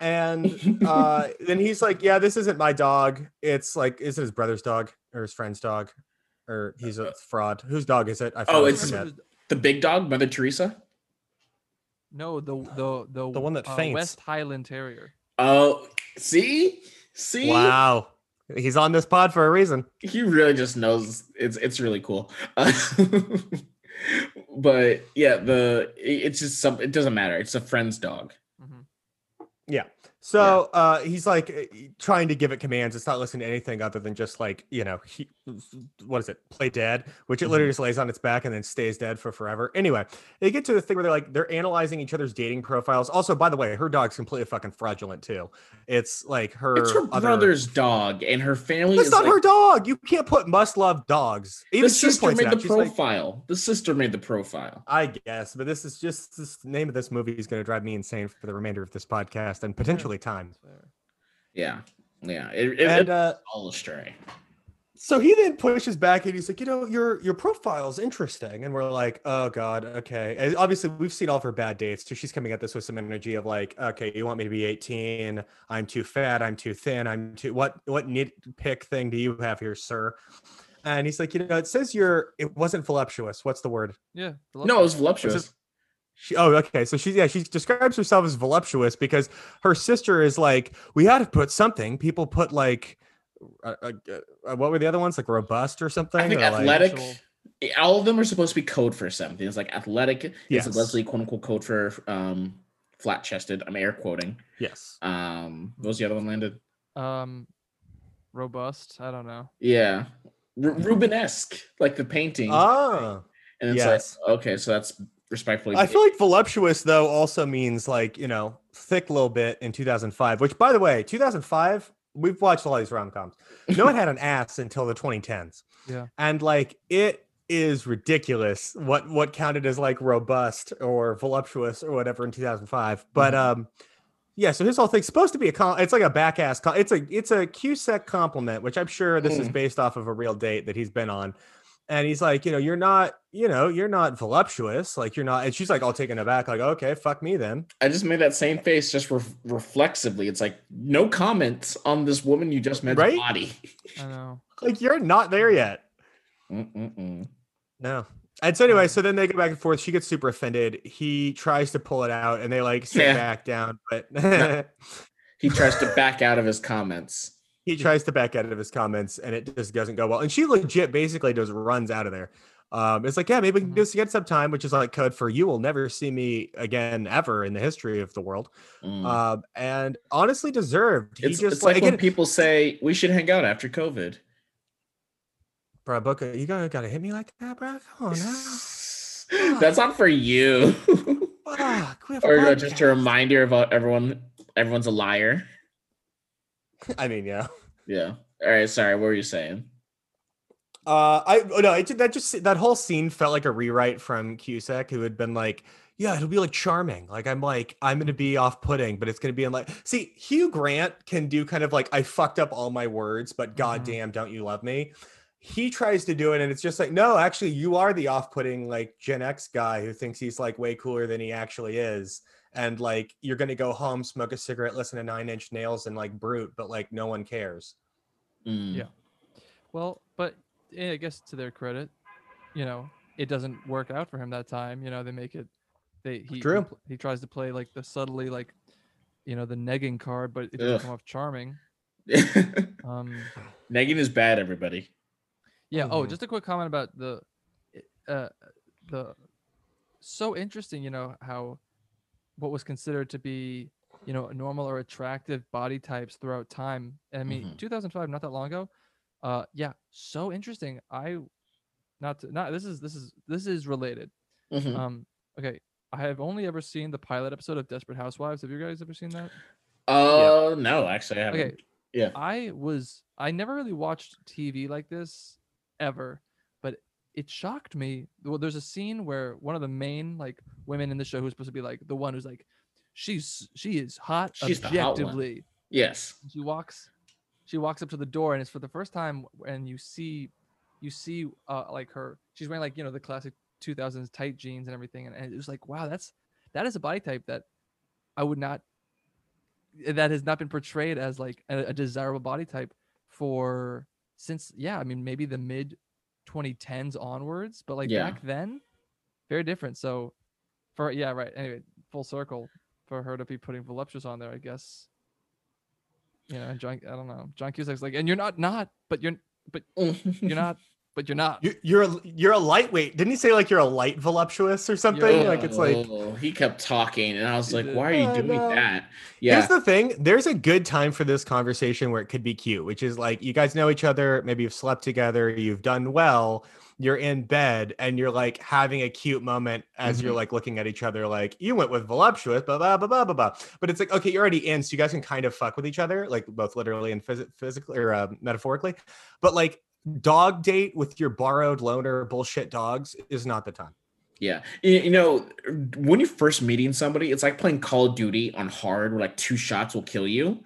And uh, then he's like yeah this isn't my dog. It's like is it his brother's dog or his friend's dog? Or he's a fraud. Whose dog is it? I Oh, it's- that. the big dog, Mother Teresa. No, the the the The one that uh, faints. West Highland Terrier. Oh, see, see, wow he's on this pod for a reason he really just knows. It's it's really cool. but yeah, the it's just some. It doesn't matter. It's a friend's dog. Mhm. Yeah. So uh, he's like uh, trying to give it commands. It's not listening to anything other than just like you know, he, what is it? Play dead, which it literally just lays on its back and then stays dead for forever. Anyway, they get to the thing where they're like they're analyzing each other's dating profiles. Also, by the way, her dog's completely fucking fraudulent too. It's like her. it's her other- brother's dog, and her family That's is not like, her dog. You can't put must love dogs. Even the sister made out. the She's like, profile. the sister made the profile. I guess, but this is just this the name of this movie is going to drive me insane for the remainder of this podcast and potentially time. That's fair. Yeah, yeah. It, it, And it's uh, all astray. so he then pushes back and he's like, you know, your your profile's interesting, and we're like, oh god, okay. And obviously, we've seen all of her bad dates, so she's coming at this with some energy of like, okay, you want me to be 18? I'm too fat. I'm too thin. I'm too what what nitpick thing do you have here, sir? And he's like, you know, it says you're it wasn't voluptuous. What's the word? Yeah. the No, it was love- voluptuous. She, oh, okay. So she's yeah, she describes herself as voluptuous because her sister is like, we had to put something. People put like, uh, uh, uh, what were the other ones like robust or something? I think or, athletic. Sexual. all of them are supposed to be code for something. It's like athletic. It's Yes. a Leslie quote unquote code for um flat chested. I'm air quoting. yes. Um, what was the other one landed? Um, robust. I don't know. Yeah, R- Rubenesque, like the painting. Ah, and it's yes. like okay, so that's respectfully. I feel like voluptuous though also means like you know thick little bit in 2005. Which by the way, 2005 we've watched a lot of these rom coms. No one had an ass until the 2010s. Yeah. and like it is ridiculous what what counted as like robust or voluptuous or whatever in 2005 but um yeah so his whole thing's supposed to be a con it's like a back ass con- it's a it's a cusack compliment which i'm sure this is Mm. based off of a real date that he's been on and he's like you know you're not you know you're not voluptuous like you're not and she's like all taken aback like okay fuck me then I just made that same face just ref reflexively. It's like no comments on this woman you just met Right? body. I know. like you're not there yet Mm-mm-mm. No. And so anyway, so then they go back and forth. She gets super offended. He tries to pull it out, and they like sit Yeah. back down. But He tries to back out of his comments. He tries to back out of his comments and it just doesn't go well. And she legit basically just runs out of there. Um, it's like, yeah, maybe we can Mhm. do this again sometime, which is like code for you will never see me again ever in the history of the world. Mm. Um, and honestly deserved. He it's, just it's like, again, when people say we should hang out after COVID. bro, Boka, you gotta gotta hit me like that, bro. Come on now. That's not for you. Fuck, we have a or uh, just a podcast. reminder about everyone. Everyone's a liar. I mean, yeah. Yeah. All right. Sorry. What were you saying? Uh, I oh, no, it did that just that whole scene felt like a rewrite from Cusack, who had been like, "Yeah, it'll be like charming." Like I'm like I'm gonna be off-putting, but it's gonna be in like. See, Hugh Grant can do kind of like I fucked up all my words, but goddamn, don't you love me? He tries to do it, and it's just like, no, actually, you are the off-putting like Gen X guy who thinks he's like way cooler than he actually is. And like you're gonna go home, smoke a cigarette, listen to Nine Inch Nails, and like brute, but like no one cares. Mm. Yeah. Well, but eh, I guess to their credit, you know, it doesn't work out for him that time. You know, they make it. They he he True. pl- he tries to play like the subtly like, you know, the negging card, but it Ugh. doesn't come off charming. Um. Negging is bad. Everybody. Yeah. Oh, Mhm. just a quick comment about the, uh, the, so interesting. You know how, what was considered to be, you know, normal or attractive body types throughout time. And I mean, Mhm. 2005, not that long ago. Uh, yeah, so interesting. I, not to, not this is this is this is related. Mhm. Um. Okay. I have only ever seen the pilot episode of Desperate Housewives. Have you guys ever seen that? Oh no, actually, I haven't. Okay. Yeah. I was I never really watched TV like this ever, it shocked me. Well, there's a scene where one of the main like women in the show who's supposed to be like the one who's like she's she is hot She's the hot objectively. Yes. She walks she walks up to the door and it's for the first time and you see you see uh like her she's wearing like you know the classic 2000s tight jeans and everything and, and it was like wow that's that is a body type that I would not that has not been portrayed as like a, a desirable body type for since yeah I mean maybe the mid 2010s onwards but like Yeah. back then very different. So for yeah right. Anyway full circle for her to be putting voluptuous on there I guess. You know and John I don't know. John Cusack's like and you're not not but you're but you're not but you're not You, you're a, you're a lightweight. Didn't he say like you're a light voluptuous or something? Yeah. Like it's like Oh, he kept talking, and I was like, "Why are you doing that?" Yeah. Here's the thing. There's a good time for this conversation where it could be cute, which is like you guys know each other, maybe you've slept together, you've done well, you're in bed, and you're like having a cute moment as you're Mhm. like looking at each other, like you went with voluptuous, blah blah blah blah blah blah. But it's like okay, you're already in, so you guys can kind of fuck with each other, like both literally and phys- physically or uh, metaphorically. But like dog date with your borrowed loner bullshit dogs is not the time. Yeah. You, know, when you're first meeting somebody, it's like playing Call of Duty on hard where like two shots will kill you.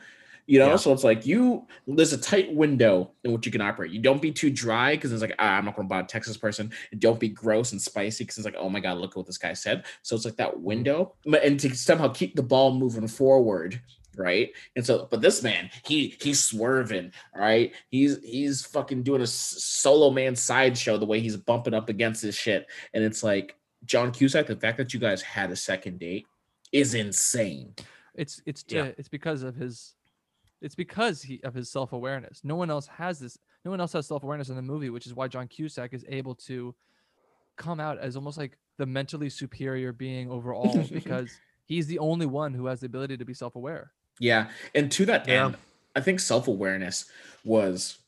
You know, Yeah. so it's like you there's a tight window in which you can operate. You don't be too dry because it's like, ah, I'm not gonna buy a Texas person. And don't be gross and spicy because it's like, oh my god, look at what this guy said. So it's like that window. But and to somehow keep the ball moving forward, right? And so, but this man, he he's swerving, right? He's he's fucking doing a solo man sideshow the way he's bumping up against this shit. And it's like John Cusack, the fact that you guys had a second date is insane. it's it's Yeah. it's because of his it's because he of his self-awareness no one else has this no one else has self-awareness in the movie which is why john cusack is able to come out as almost like the mentally superior being overall because he's the only one who has the ability to be self-aware Yeah. And to that Yeah. end, I think self awareness was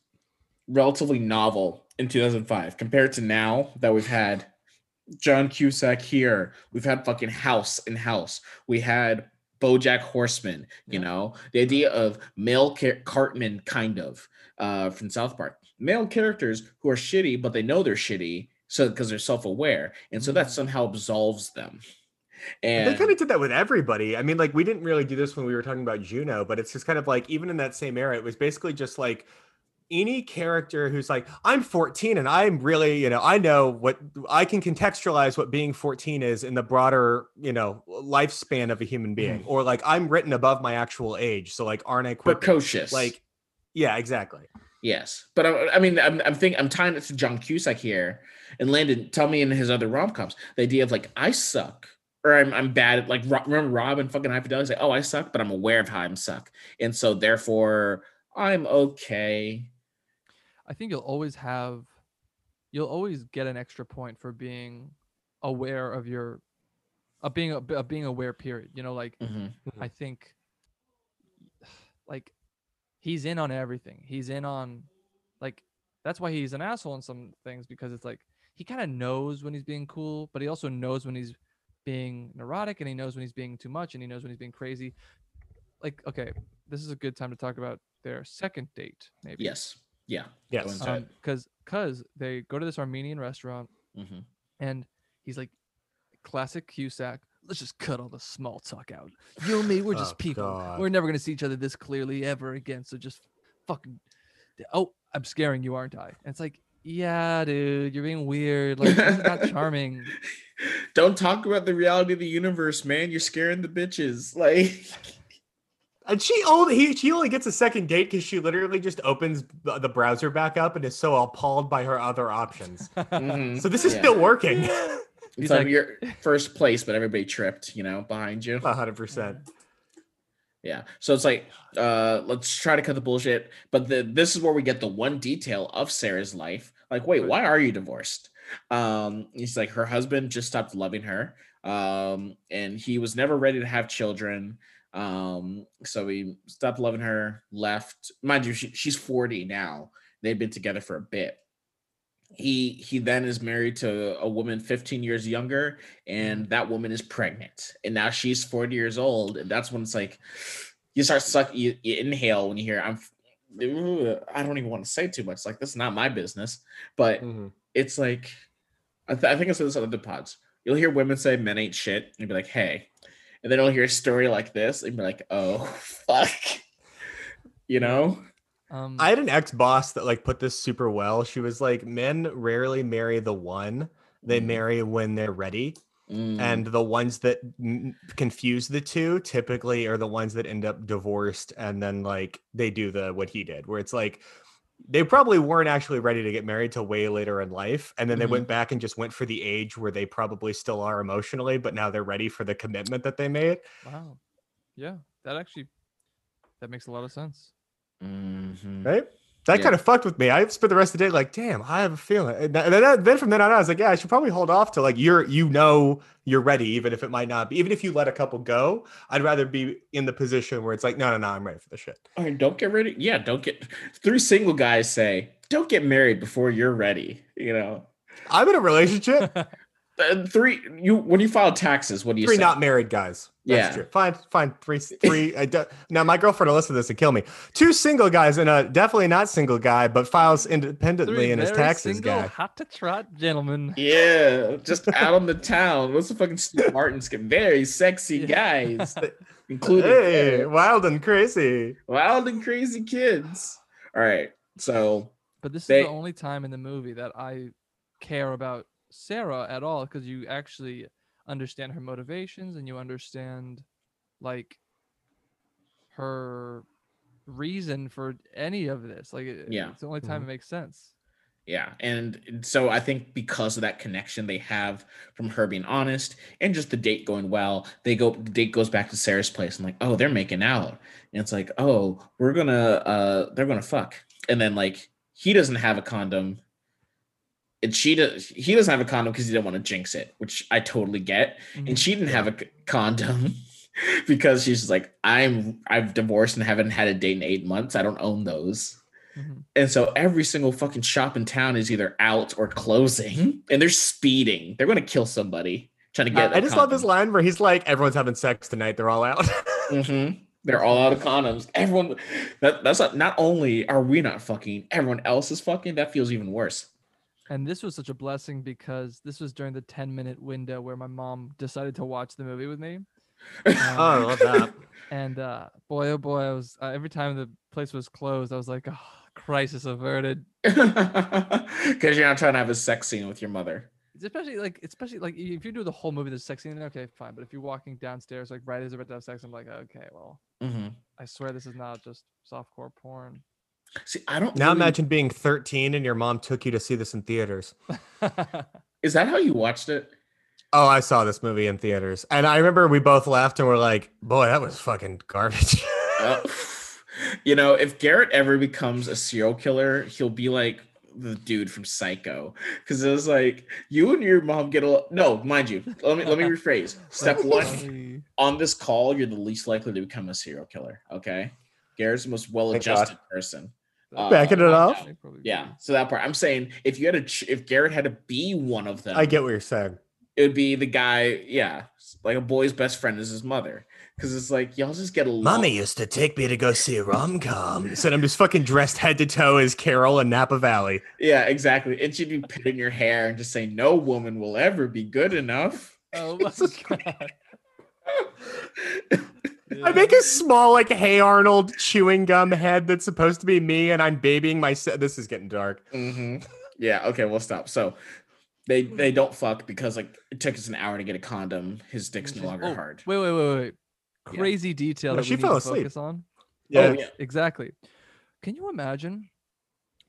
relatively novel in 2005 compared to now that we've had John Cusack here. We've had fucking House in House. We had Bojack Horseman, you Yeah. know, the idea of male Car- Cartman, kind of, uh, from South Park. Male characters who are shitty, but they know they're shitty. So, because they're self aware. And so that Mhm. somehow absolves them. They kind of did that with everybody. I mean, like we didn't really do this when we were talking about Juno, but it's just kind of like even in that same era, it was basically just like any character who's like, I'm 14 and I'm really, you know, I know what I can contextualize what being 14 is in the broader, you know, lifespan of a human hmm. being, or like I'm written above my actual age. So like, aren't I quick? precocious. Like, yeah, exactly. Yes, but I, I mean, I'm, I'm thinking I'm tying it to John Cusack here, and Landon. Tell me in his other rom coms the idea of like I suck or I'm I'm bad at like remember Rob and fucking High Fidelity say, oh I suck, but I'm aware of how I'm suck, and so therefore I'm okay. I think you'll always have, you'll always get an extra point for being aware of your, of being a of being aware. Period. You know, like Mhm. I think, like, he's in on everything. He's in on, like, that's why he's an asshole in some things because it's like he kind of knows when he's being cool, but he also knows when he's being neurotic and he knows when he's being too much and he knows when he's being crazy. Like, okay, this is a good time to talk about their second date, maybe. Yes. Yeah. Yes. into Um, because because they go to this Armenian restaurant Mhm. and he's like, classic Cusack. Let's just cut all the small talk out. You and me, we're just Oh, people. God. We're never gonna see each other this clearly ever again. So just fucking. Oh, I'm scaring you, aren't I? And it's like, yeah, dude, you're being weird. Like, this is not charming. Don't talk about the reality of the universe, man. You're scaring the bitches. Like, And she only he, she only gets a second date because she literally just opens the, the browser back up and is so appalled by her other options. mhm. So this is Yeah. still working. it's He's like, like- you're first place, but everybody tripped, you know, behind you. hundred percent. Yeah. So it's like, uh, let's try to cut the bullshit. But the this is where we get the one detail of Sarah's life. Like, wait, why are you divorced? Um, he's like, her husband just stopped loving her. Um, and he was never ready to have children. Um, so he stopped loving her, left. Mind you, she, she's 40 now. They've been together for a bit. He he then is married to a woman 15 years younger, and that woman is pregnant. And now she's 40 years old. And that's when it's like you start suck you, you inhale when you hear I'm I don't even want to say too much. Like this is not my business, but Mhm. it's like I, th- I think I said this on the pods. You'll hear women say men ain't shit, and you'll be like, hey, and then you'll hear a story like this, and be like, oh fuck, you know? Um, I had an ex boss that like put this super well. She was like, men rarely marry the one; they Mm. marry when they're ready. Mm, and the ones that m- confuse the two typically are the ones that end up divorced and then like they do the what he did where it's like they probably weren't actually ready to get married till way later in life and then they Mhm. went back and just went for the age where they probably still are emotionally but now they're ready for the commitment that they made wow. Yeah, that actually that makes a lot of sense. mhm. right that Yeah. kind of fucked with me i spent the rest of the day like damn i have a feeling and then, then- then from then on i was like yeah i should probably hold off to like you're you know you're ready even if it might not be even if you let a couple go i'd rather be in the position where it's like no no no i'm ready for the shit All right, don't get ready. Yeah, don't get three single guys say, don't get married before you're ready. You know, i'm in a relationship Uh, three. You when you file taxes, what do you three say? not married guys That's Yeah. true. fine fine three three I do, now my girlfriend will listen to this and kill me two single guys and a definitely not single guy but files independently Three in his taxes single, guy hot to trot gentlemen. Yeah, just out on the town. What's the fucking Steve Martin's get very sexy Yeah. guys, including hey Eric. wild and crazy wild and crazy kids. All right, so But this They- is the only time in the movie that I care about Sarah at all because you actually understand her motivations and you understand like her reason for any of this. Like, it- Yeah. it's the only time Mhm. it makes sense. yeah, and so I think because of that connection they have from her being honest and just the date going well, they go the date goes back to Sarah's place and like, oh, they're making out, and it's like, oh, we're gonna uh, they're gonna fuck, and then like he doesn't have a condom. And she does. He doesn't have a condom because he didn't want to jinx it, which I totally get. Mhm. and she didn't have a condom because she's just like i'm i've divorced and haven't had a date in eight months i don't own those Mhm. and so every single fucking shop in town is either out or closing and they're speeding they're going to kill somebody trying to get I just love this line where he's like, "Everyone's having sex tonight. They're all out." hmm they're all out of condoms everyone that, that's not, not only are we not fucking everyone else is fucking that feels even worse And this was such a blessing because this was during the 10 minute window where my mom decided to watch the movie with me. oh, I love that. And uh, boy, oh boy, I was uh, every time the place was closed, I was like, oh, crisis averted. because you're not trying to have a sex scene with your mother It's especially like, especially like if you do the whole movie, the sex scene, okay, fine. But if you're walking downstairs, like right as about to have sex, I'm like, okay, well, hmm I swear this is not just softcore porn. See i don't Now really- imagine being 13 and your mom took you to see this in theaters. is that how you watched it Oh, I saw this movie in theaters, and I remember we both laughed and were like, "Boy, that was fucking garbage." Uh, You know, if Garrett ever becomes a serial killer, he'll be like the dude from Psycho. Because it was like you and your mom get a no, mind you. Let me let me rephrase. Step one on this call, you're the least likely to become a serial killer. Okay, Garrett's the most well-adjusted person. Uh, Backing it up. Yeah, so that part. I'm saying if you had to, ch- if Garrett had to be one of them, I get what you're saying. it would be the guy. Yeah, like a boy's best friend is his mother. Because it's like y'all just get along. Mommy used to take me to go see rom coms, and I'm just fucking dressed head to toe as Carol in Napa Valley. Yeah, exactly. And she'd be pitting your hair and just say, "No woman will ever be good enough." Oh my god. I make a small, like, Hey Arnold chewing gum head that's supposed to be me, and I'm babying myself. This is getting dark. hmm Yeah. Okay. We'll stop. So they they don't fuck because like it took us an hour to get a condom. His dick's no longer oh, hard. Wait, wait, wait, wait. Yeah. Crazy detail No, that she we fell need to asleep. focus on. Oh, yeah. Exactly. Can you imagine?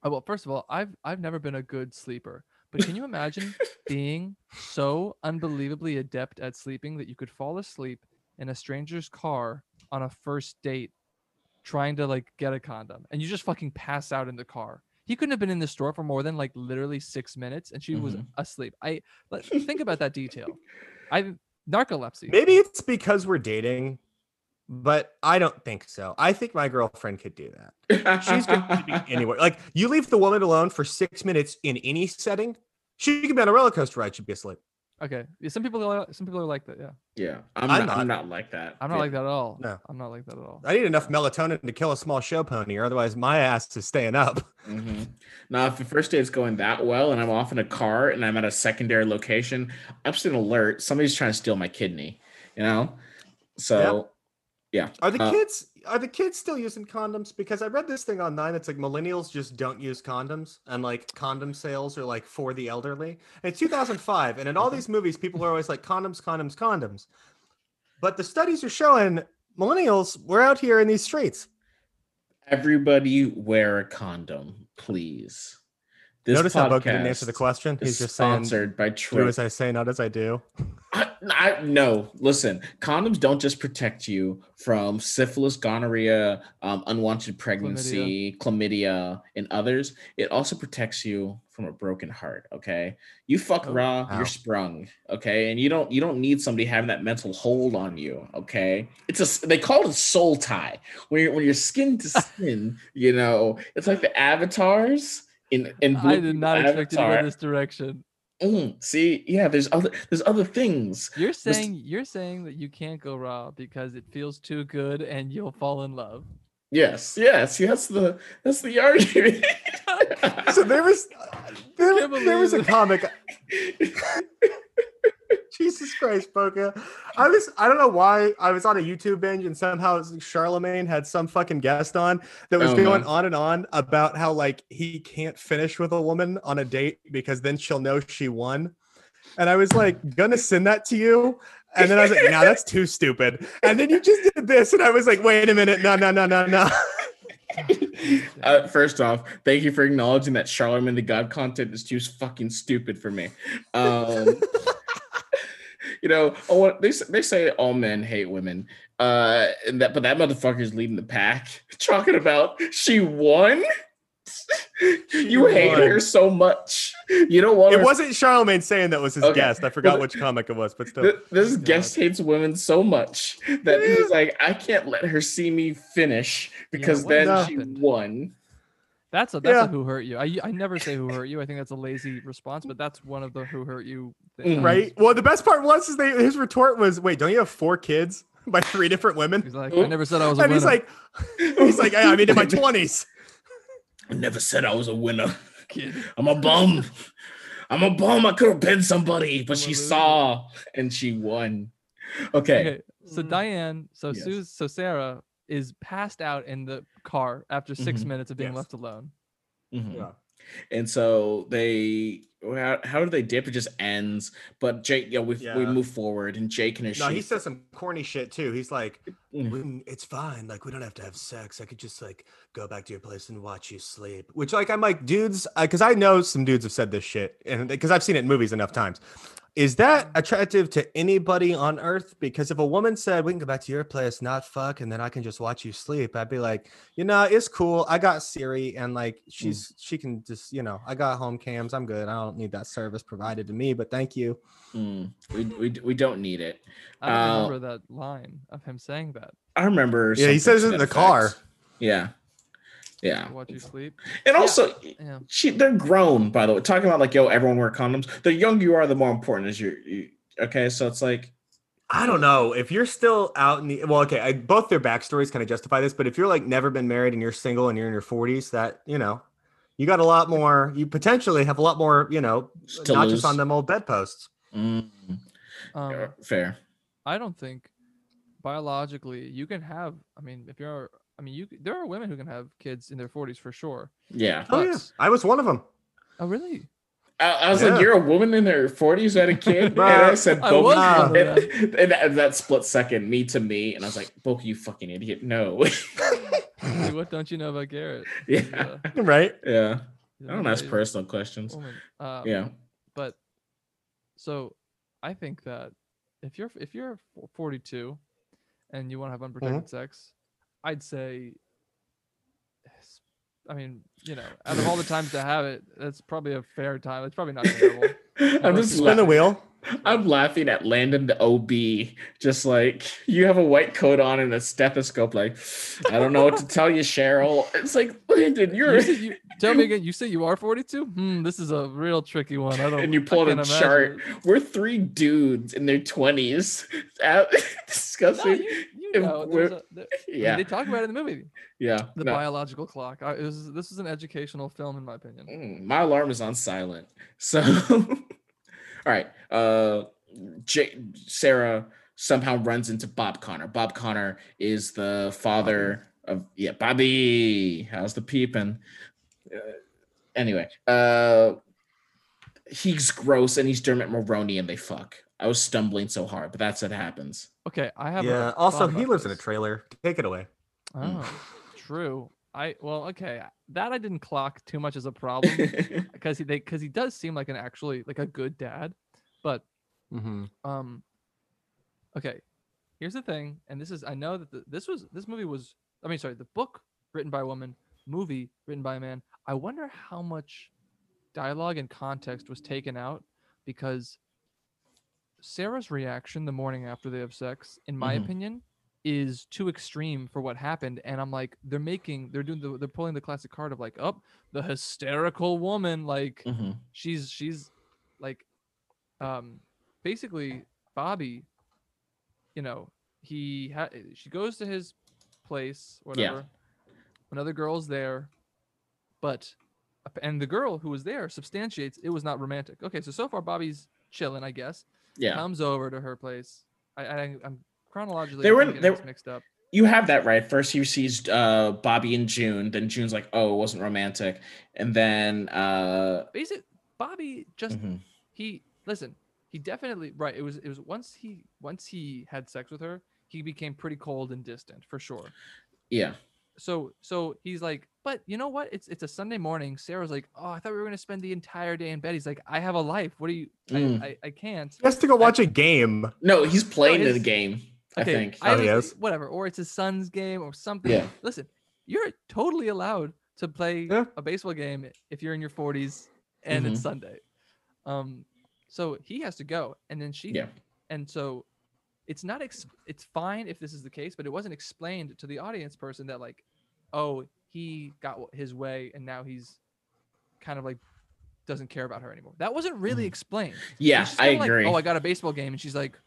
Oh, well, first of all, I've I've never been a good sleeper, but can you imagine being so unbelievably adept at sleeping that you could fall asleep in a stranger's car on a first date, trying to like get a condom, and you just fucking pass out in the car? He couldn't have been in the store for more than like literally six minutes, and she was Mhm. asleep. I let, think about that detail. I narcolepsy. Maybe it's because we're dating, but I don't think so. I think my girlfriend could do that. She's going to be anywhere. Like you leave the woman alone for six minutes in any setting, she could be on a roller coaster ride. She'd be asleep. Okay. Yeah, some people are some people are like that. Yeah. Yeah, I'm, I'm not, I'm not. not like that. I'm not Yeah. like that at all. No. I'm not like that at all. I need enough melatonin to kill a small show pony, or otherwise my ass is staying up. hmm Now, if the first date's going that well, and I'm off in a car, and I'm at a secondary location, I'm just an alert. Somebody's trying to steal my kidney. You know, so yeah. Are the Uh, kids are the kids still using condoms? Because I read this thing online It's like millennials just don't use condoms and like condom sales are like for the elderly. And it's 2005 and in all these movies people are always like condoms, condoms, condoms. But the studies are showing millennials we're out here in these streets. Everybody wear a condom, please. This Notice how Bo didn't answer the question. He's just saying sponsored by do as I say, not as I do. I, I no listen condoms don't just protect you from syphilis gonorrhea um, unwanted pregnancy chlamydia. and others it also protects you from a broken heart okay you fuck Oh, raw wow. you're sprung okay and you don't you don't need somebody having that mental hold on you okay it's a they call it a soul tie when you're when you're skin to skin you know it's like the avatars in in I did not expect you to go this direction. Mm, see yeah there's other there's other things You're Mist- saying you're saying that you can't go raw because it feels too good and you'll fall in love. Yes, yes, that's the that's the argument. So there was there, there was a comic Jesus Christ, Boka. I was I don't know why I was on a YouTube binge and somehow Charlemagne had some fucking guest on that was Oh, going no. on and on about how like he can't finish with a woman on a date because then she'll know she won. And I was like, gonna send that to you. And then I was like, nah, that's too stupid. And then you just did this, and I was like, wait a minute, no, no, no, no, no. uh, first off, thank you for acknowledging that Charlemagne the God content is too fucking stupid for me. Um, you know, oh, they they say all men hate women, uh, and that but that motherfucker's leading the pack, talking about she won. you hate won. her so much. You don't want It her wasn't Charlemagne saying that was his Okay. guest. I forgot Well, which comic it was, but still. Th- this God. guest hates women so much that he's like, I can't let her see me finish because what then she won. That's a that's Yeah. a who hurt you. I I never say who hurt you. I think that's a lazy response, but that's one of the who hurt you. Mm. things. right? Well, the best part was is they, his retort was, "Wait, don't you have four kids by three different women?" He's like, I never said I was a And he's winner. like, he's like, yeah, I mean, in my twenties, I never said I was a winner. I'm a bum. I'm a bum. I could have been somebody, but she saw and she won. Okay. Okay, so Diane, so Yes. Sue, so Sarah is passed out in the car after 6 Mhm. minutes of being Yes. left alone. Mhm. And so they how, how do they dip? It just ends. But Jake, yeah, we we move forward and Jake and his No, he says some corny shit too. He's like, Mm. "We- "It's fine. Like, we don't have to have sex. I could just like go back to your place and watch you sleep." Which, like, I'm like, dudes, because I know some dudes have said this shit, and because I've seen it in movies enough times. Is that attractive to anybody on earth? Because if a woman said, We can go back to your place, not fuck, and then I can just watch you sleep, I'd be like, You know, it's cool. I got Siri, and like she's she can just, you know, I got home cams. I'm good. I don't need that service provided to me, but thank you. Mm, we, we we don't need it. I don't Uh, remember that line of him saying that. I remember. Yeah, he says it in that the car. Yeah, yeah. to Watch you sleep. And also, Yeah. she they're grown. By the way, talking about like yo, everyone wear condoms. The younger you are, the more important is your. You, okay, so it's like I don't know if you're still out in the well. Okay, I, both their backstories kind of justify this, but if you're like never been married and you're single and you're in your 40s, that you know, you got a lot more. You potentially have a lot more, you know, to not lose. just on them old bedposts. Mm, Um, fair. I don't think biologically you can have. I mean, if you're, I mean, you there are women who can have kids in their 40s for sure. Yeah. Oh yeah, I was one of them. Oh, really? I, I was Yeah. like, you're a woman in her 40s who had a kid? and I said, I both. was Nah. one of them. and, and that, that split second, me to me. And I was like, Boke, you fucking idiot. No. See, what don't you know about Garrett? Yeah. uh, Right? Yeah. I don't ask personal questions. Um, Yeah. but so I think that if you're if you're 42 and you want to have unprotected sex, I'd say. I mean, you know, out of all the times to have it, that's probably a fair time. It's probably not terrible. I'm just Spin the wheel. I'm laughing at Landon the OB, just like you have a white coat on and a stethoscope. Like, I don't know what to tell you, Cheryl. It's like Landon, you're You you, tell me again. You say you are 42? Hmm, this is a real tricky one. I don't. and you I pull out a chart. it. We're three dudes in their twenties No, discussing. you, you know, a, there, I mean, yeah, they talk about it in the movie. yeah. The no. biological clock. I, was, this is an educational film, in my opinion. Mm, my alarm is on silent. So, all right. Uh, J- Sarah somehow runs into Bob Connor. Bob Connor is the father of yeah, Bobby. How's the peeping? Uh, anyway, uh, he's gross and he's Dermot Mulroney and they fuck. I was stumbling so hard, but that's what happens. Okay, I have. Yeah. a Also, he about lives in a trailer. Take it away. Oh, true. I well, okay, that I didn't clock too much as a problem because he they because he does seem like an actually like a good dad, but Mm-hmm. um, okay, here's the thing, and this is I know that the, this was this movie was I mean sorry the book written by a woman, movie written by a man. I wonder how much dialogue and context was taken out because Sarah's reaction the morning after they have sex, in my Mhm. opinion, is too extreme for what happened. And I'm like, they're making, they're doing, the, they're pulling the classic card of like, oh, the hysterical woman, like Mhm. she's she's like, um, basically Bobby, you know, he ha- she goes to his place, whatever. Another girl's there, but and the girl who was there substantiates it was not romantic. Okay, so so far Bobby's chilling, I guess Yeah, comes over to her place. I, I I'm chronologically They were they were- mixed up. you have that right. First, he sees uh, Bobby and June. Then June's like, "Oh, it wasn't romantic," and then uh, Basic Bobby just mhm. he listen. He definitely right. It was it was once he once he had sex with her, he became pretty cold and distant for sure. yeah, So so he's like, but you know what? It's it's a Sunday morning. Sarah's like, oh, I thought we were gonna spend the entire day in bed. He's like, I have a life. What do you? Mm. I, I I can't. He has to go watch a game. no, he's playing his- the game. I Okay, think. I Oh, he was- is? whatever, or it's his son's game or something. Yeah. Listen, you're totally allowed to play Yeah. a baseball game if you're in your 40s and it's Mhm. Sunday. Um, so he has to go, and then she, Yeah. and so it's not. Ex- it's fine if this is the case, but it wasn't explained to the audience person that like, oh, he got his way, and now he's kind of like doesn't care about her anymore. That wasn't really Mhm. explained. yeah, I kinda like, agree. oh, I got a baseball game, and she's like,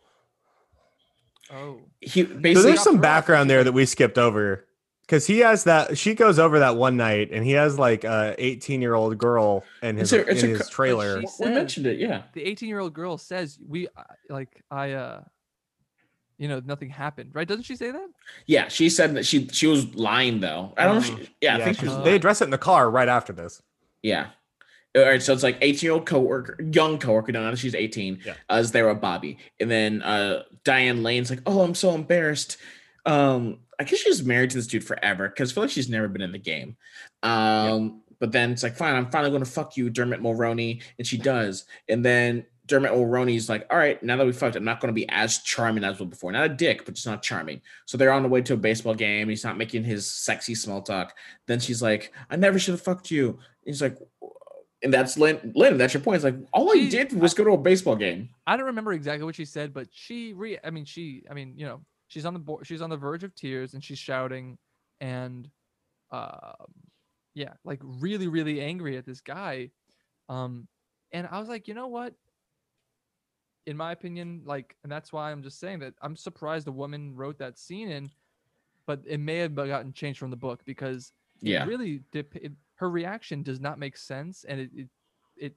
oh. he So basically got there's some background there that we skipped over because he has that. She goes over that one night, and he has like a 18 year old girl in his It's a- it's in a his trailer. she we mentioned it. Yeah, the 18 year old girl says we uh, like i uh you know nothing happened right doesn't she say that yeah. She said that she she was lying though. I don't know. If she, yeah, I think she was. Uh, they address it in the car right after this. Yeah. All right, so it's like 18 year old coworker, young coworker, now that she's 18, Yeah. uh, is there with Bobby. And then uh Diane Lane's like, Oh, I'm so embarrassed. Um, I guess she's married to this dude forever because I feel like she's never been in the game. Um, but then it's like, fine, I'm finally going to fuck you, Dermot Mulroney, and she does. And then Dermot Mulroney's like, all right, now that we fucked, I'm not going to be as charming as before. Not a dick, but just not charming. So they're on the way to a baseball game. He's not making his sexy small talk. Then she's like, I never should have fucked you. And he's like, and that's Lynn. Lynn, that's your point. It's like all I did was go to a baseball game. I don't remember exactly what she said, but she re I mean she I mean, you know, she's on the board she's on the verge of tears and she's shouting and uh, yeah, like really, really angry at this guy. Um and I was like, you know what? In my opinion, like, and that's why I'm just saying that I'm surprised a woman wrote that scene in, but it may have gotten changed from the book because it Yeah. really dep- it, her reaction does not make sense and it it it,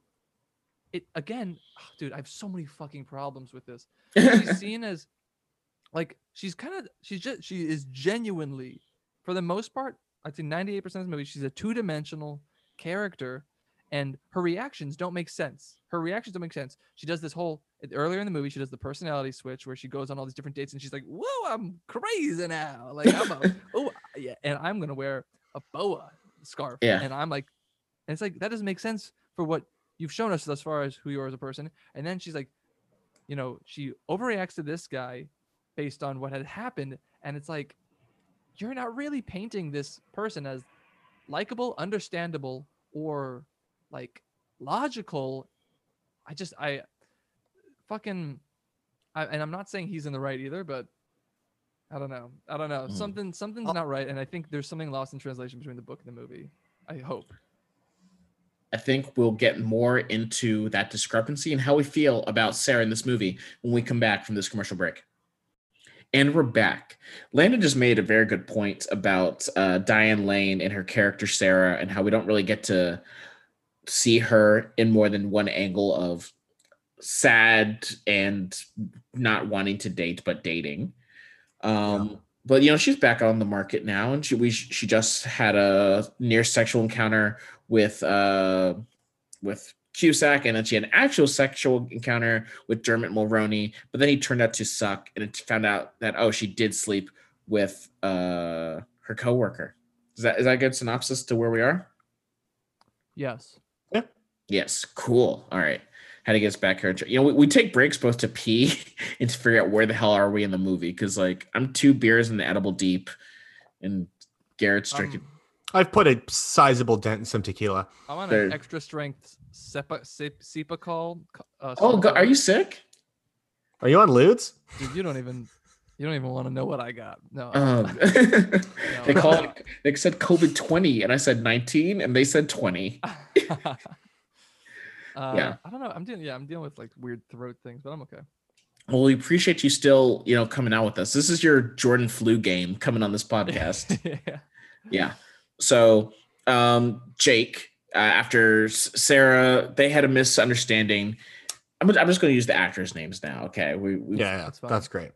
it again dude i have so many fucking problems with this. She's seen as like she's kind of she's just she is genuinely for the most part i'd say 98% of the movie she's a two-dimensional character and her reactions don't make sense. Her reactions don't make sense. She does this whole earlier in the movie she does the personality switch where she goes on all these different dates and she's like whoa i'm crazy now. Like i'm a oh yeah and i'm gonna wear a boa scarf. Yeah. and i'm like and it's like that doesn't make sense for what you've shown us thus far as who you are as a person. And then she's like you know she overreacts to this guy based on what had happened. And it's like you're not really painting this person as likable understandable or like logical. I just i fucking I, and i'm not saying he's in the right either but i don't know i don't know Mm. something something's not right and i think there's something lost in translation between the book and the movie i hope I think we'll get more into that discrepancy and how we feel about Sarah in this movie when we come back from this commercial break. And we're back. Landon just made a very good point about uh, Diane Lane and her character Sarah, and how we don't really get to see her in more than one angle of sad and not wanting to date but dating. Um, But you know she's back on the market now, and she we she just had a near sexual encounter with uh with Cusack, and then she had an actual sexual encounter with Dermot Mulroney. But then he turned out to suck, and it found out that oh she did sleep with uh her coworker. Is that is that a good synopsis to where we are? yes Yes, cool. All right. How to get us back here? You know, we, we take breaks both to pee and to figure out where the hell are we in the movie. Because like I'm two beers in the edible deep, and Garrett's drinking. Um, I've put a sizable dent in some tequila. i'm on There- an extra strength sepa sep- call. uh, oh, go, sulfate. are you sick? Are you on Ludes? Dude, you don't even you don't even want to know what I got. No. Um, they called they said COVID 20, and I said 19, and they said 20. uh, Yeah. I don't know. I'm dealing. Yeah, I'm dealing with like weird throat things, but I'm okay. Well, we appreciate you still, you know, coming out with us. This is your Jordan flu game coming on this podcast. yeah. yeah. So, um, Jake, uh, after Sarah, they had a misunderstanding. I'm, I'm just going to use the actors' names now. Okay. We, we Yeah, yeah, That's that's, great.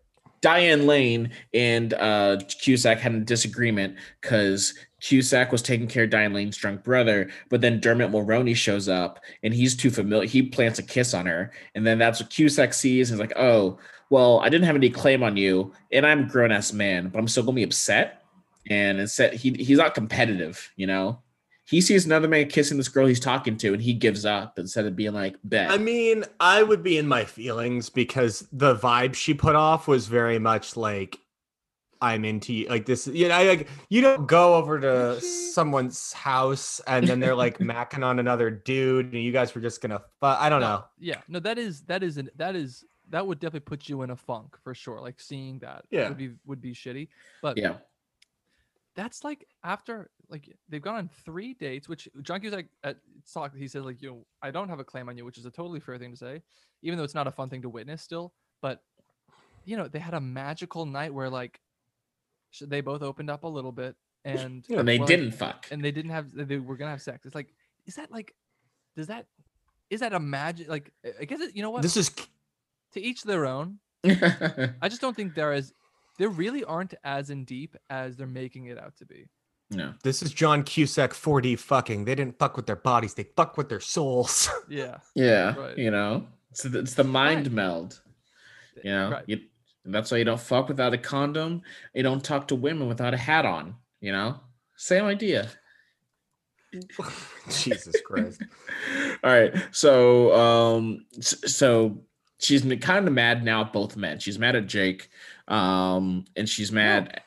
Diane Lane and uh, Cusack had a disagreement because Cusack was taking care of Diane Lane's drunk brother, but then Dermot Mulroney shows up and he's too familiar. He plants a kiss on her, and then that's what Cusack sees and is like, "Oh, well, I didn't have any claim on you, and I'm grown ass man, but I'm still gonna be upset." And instead, he he's not competitive, you know. He sees another man kissing this girl he's talking to, and he gives up instead of being like, "Bet." I mean, I would be in my feelings because the vibe she put off was very much like I'm into you. Like this, you know, I, like you don't go over to someone's house and then they're like macking on another dude, and you guys were just gonna. Fu- I don't No, know. Yeah. No, that is that is an that is that would definitely put you in a funk for sure. Like seeing that Yeah. would be would be shitty. But yeah, that's like after like they've gone on three dates, which John Cusack at talk he says like you know I don't have a claim on you, which is a totally fair thing to say, even though it's not a fun thing to witness still. But you know they had a magical night where like they both opened up a little bit and and they well, didn't fuck. and they didn't have they were gonna have sex. It's like is that like does that is that a magic like I- I guess it, you know what This is to each their own. I just don't think there is there really aren't as in deep as they're making it out to be. No. this is John Cusack 4D fucking. They didn't fuck with their bodies. They fuck with their souls. Yeah. Yeah, Right. you know, it's the, it's the mind Right. meld. You know, Right. you, and that's why you don't fuck without a condom. You don't talk to women without a hat on. You know, same idea. Jesus Christ. All right. So um s- so she's kind of mad now at both men. She's mad at Jake. Um and she's mad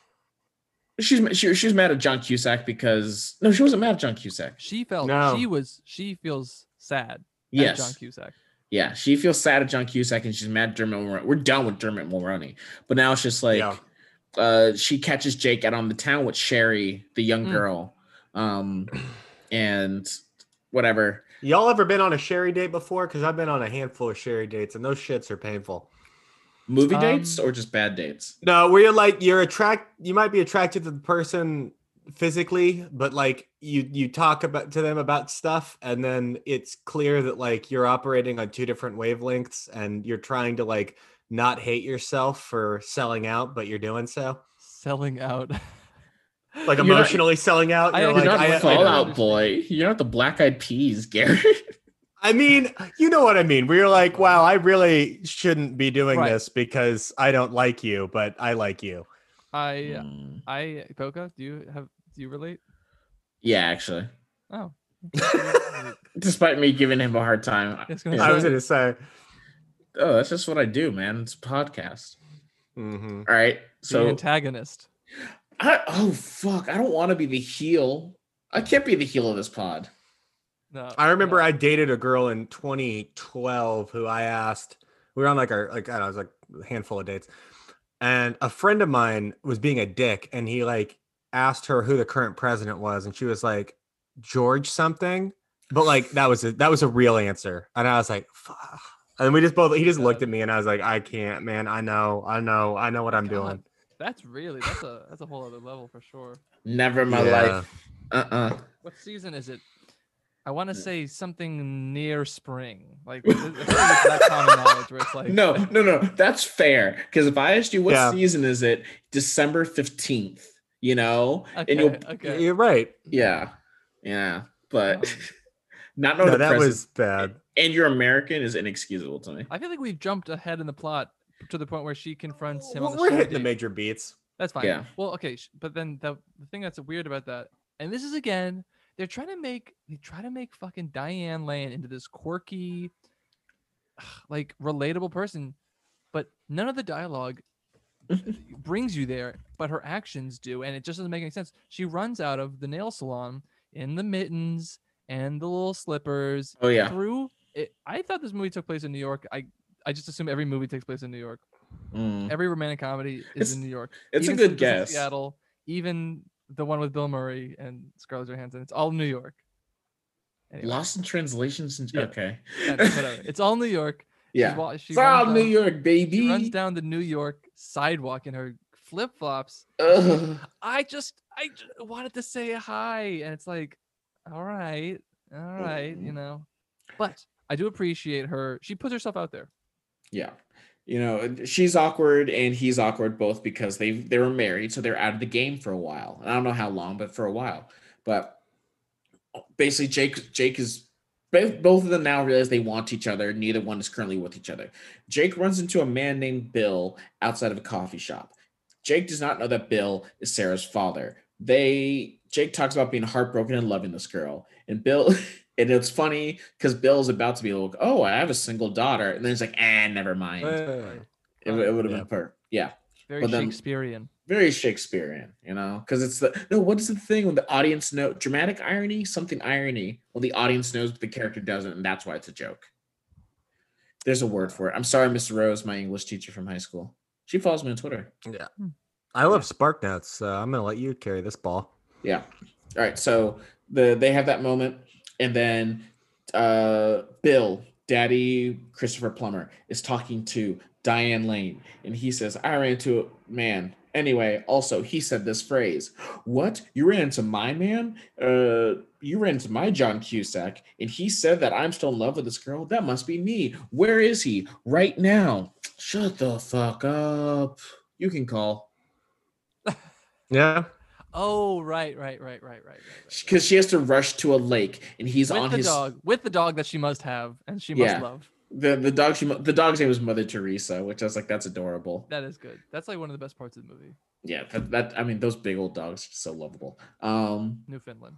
She's she, she's mad at John Cusack because no, she wasn't mad at John Cusack. She felt No. she was she feels sad. at Yes. John Cusack. Yeah, she feels sad at John Cusack and she's mad at Dermot Mulroney. We're done with Dermot Mulroney. But now it's just like Yeah. uh she catches Jake out on the town with Sherry, the young Mm. girl. Um and whatever. Y'all ever been on a sherry date before? Because I've been on a handful of sherry dates, and those shits are painful. Movie Um, dates or just bad dates? No, where you're like you're attract you might be attracted to the person physically, but like you you talk about to them about stuff and then it's clear that like you're operating on two different wavelengths and you're trying to like not hate yourself for selling out, but you're doing so. Selling out. Like You're not- emotionally selling out. You're actually You're not I, the I, Fallout boy. You're not the black eyed peas, Gary. I mean, you know what I mean. Where you're like, wow, I really shouldn't be doing Right. this because I don't like you, but I like you. I Mm, I Boka, do you have do you relate? yeah, actually. Oh. Despite me giving him a hard time. I was gonna I was say- gonna say. Oh, that's just what I do, man. It's a podcast. mhm. All right. the So antagonist. I, oh fuck. I don't want to be the heel. I can't be the heel of this pod. No. I remember no. I dated a girl in 2012 who I asked. We were on like our like I don't know, it was like a handful of dates, and a friend of mine was being a dick, and he like asked her who the current president was, and she was like George something, but like that was a, that was a real answer, and I was like, Fuck. and we just both he just looked at me, and I was like, I can't, man, I know, I know, I know what I'm God. doing. That's really that's a that's a whole other level for sure. Never in my Yeah. life. Uh-uh. What season is it? I want to say something near spring. Like I feel like it's that common knowledge where it's like No, no, no. That's fair. Because if I asked you what Yeah. season is it, December 15th, you know? Okay, And you'll okay. You're right. yeah. Yeah. But Um, not knowing No, that president was bad. and you're American is inexcusable to me. I feel like we've jumped ahead in the plot to the point where she confronts him on the We're show hitting the major beats. That's fine. Yeah. Well, okay, but then the the thing that's weird about that, and this is again, they're trying to make they try to make fucking Diane Lane into this quirky, like relatable person, but none of the dialogue brings you there, but her actions do, and it just doesn't make any sense. She runs out of the nail salon in the mittens and the little slippers Oh yeah. through. It, I thought this movie took place in New York. I I just assume every movie takes place in New York. Mm. Every romantic comedy It's- is in New York. It's Even a good guess. Seattle, even the one with Bill Murray and Scarlett Johansson, it's all New York. Anyway, Lost in translations and Yeah. okay. whatever. It's all New York. Yeah. wa- she It's all runs New York, baby. She runs down the New York sidewalk in her flip flops. I just, I j- wanted to say hi, and it's like, all right, all right, you mm. know. But I do appreciate her. She puts herself out there. Yeah. You know, she's awkward and he's awkward both because they they were married, so they're out of the game for a while. I don't know how long, but for a while. But basically, Jake Jake is both both of them now realize they want each other. Neither one is currently with each other. Jake runs into a man named Bill outside of a coffee shop. Jake does not know that Bill is Sarah's father. They Jake talks about being heartbroken and loving this girl, and Bill. And it's funny because Bill's about to be like, "Oh, I have a single daughter," and then he's like, "Ah, never mind." It, would- it would have Yeah. been per. Yeah, Very But then- Shakespearean. very Shakespearean, you know, because it's the no. What is the thing when the audience know dramatic irony, something irony, when the audience knows but the character doesn't, and that's why it's a joke. There's a word for it. I'm sorry, Mr. Rose, my English teacher from high school. She follows me on Twitter. Yeah, I love Spark Notes, so I'm gonna let you carry this ball. Yeah. All right. So the they have that moment, and then uh Bill, Daddy Christopher Plummer, is talking to Diane Lane, and he says, "I ran into a man." Anyway, also he said this phrase, "What? You ran into my man? Uh, you ran into my John Cusack, and he said that I'm still in love with this girl. That must be me. Where is he? Right now? Shut the fuck up. You can call." Yeah. Oh, right, right, right, right, right, right. right. because she has to rush to a lake and he's with on the his dog, with the dog that she must have and she must Yeah. love. the the dog she the dog's name was Mother Teresa, which I was like that's adorable. That is good. That's like one of the best parts of the movie. Yeah, that, that I mean those big old dogs are so lovable. Um, Newfoundland.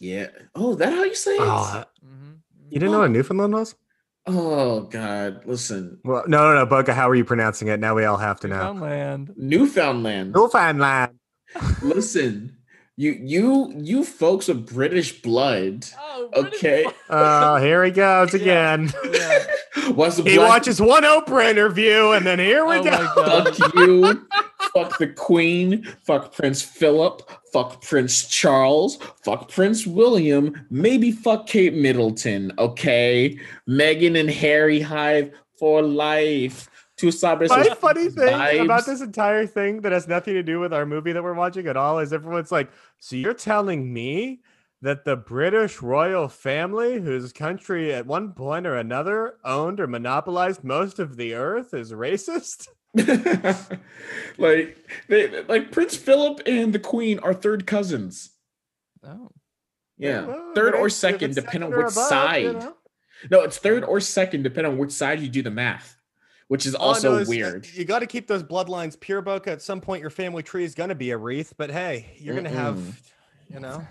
Yeah. Oh, that how you say it? Oh, Mm-hmm. you didn't know what Newfoundland was? Oh God! Listen, Well, no, no, no, Boka. How are you pronouncing it? Now we all have to know. Newfoundland. Newfoundland. Newfoundland. Listen, you you you folks of British blood. Oh, Okay. Oh, here he goes again. Yeah. What's the He black- watches one Oprah interview, and then here we Oh go. Fuck you. fuck the Queen. Fuck Prince Philip. Fuck Prince Charles. Fuck Prince William. Maybe fuck Kate Middleton. Okay. Meghan and Harry Hive for life. Two sabres. My with funny thing about this entire thing that has nothing to do with our movie that we're watching at all is everyone's like, so you're telling me that the British royal family, whose country at one point or another owned or monopolized most of the earth, is racist? like they like Prince Philip and the Queen are third cousins. Oh. Yeah. Well, third or second, it's depending on second or which above, side. you know? No, it's third or second, depending on which side you do the math, which is All also is, uh, weird. You got to keep those bloodlines pure, Boka. At some point, your family tree is going to be a wreath, but hey, you're going to have, you know,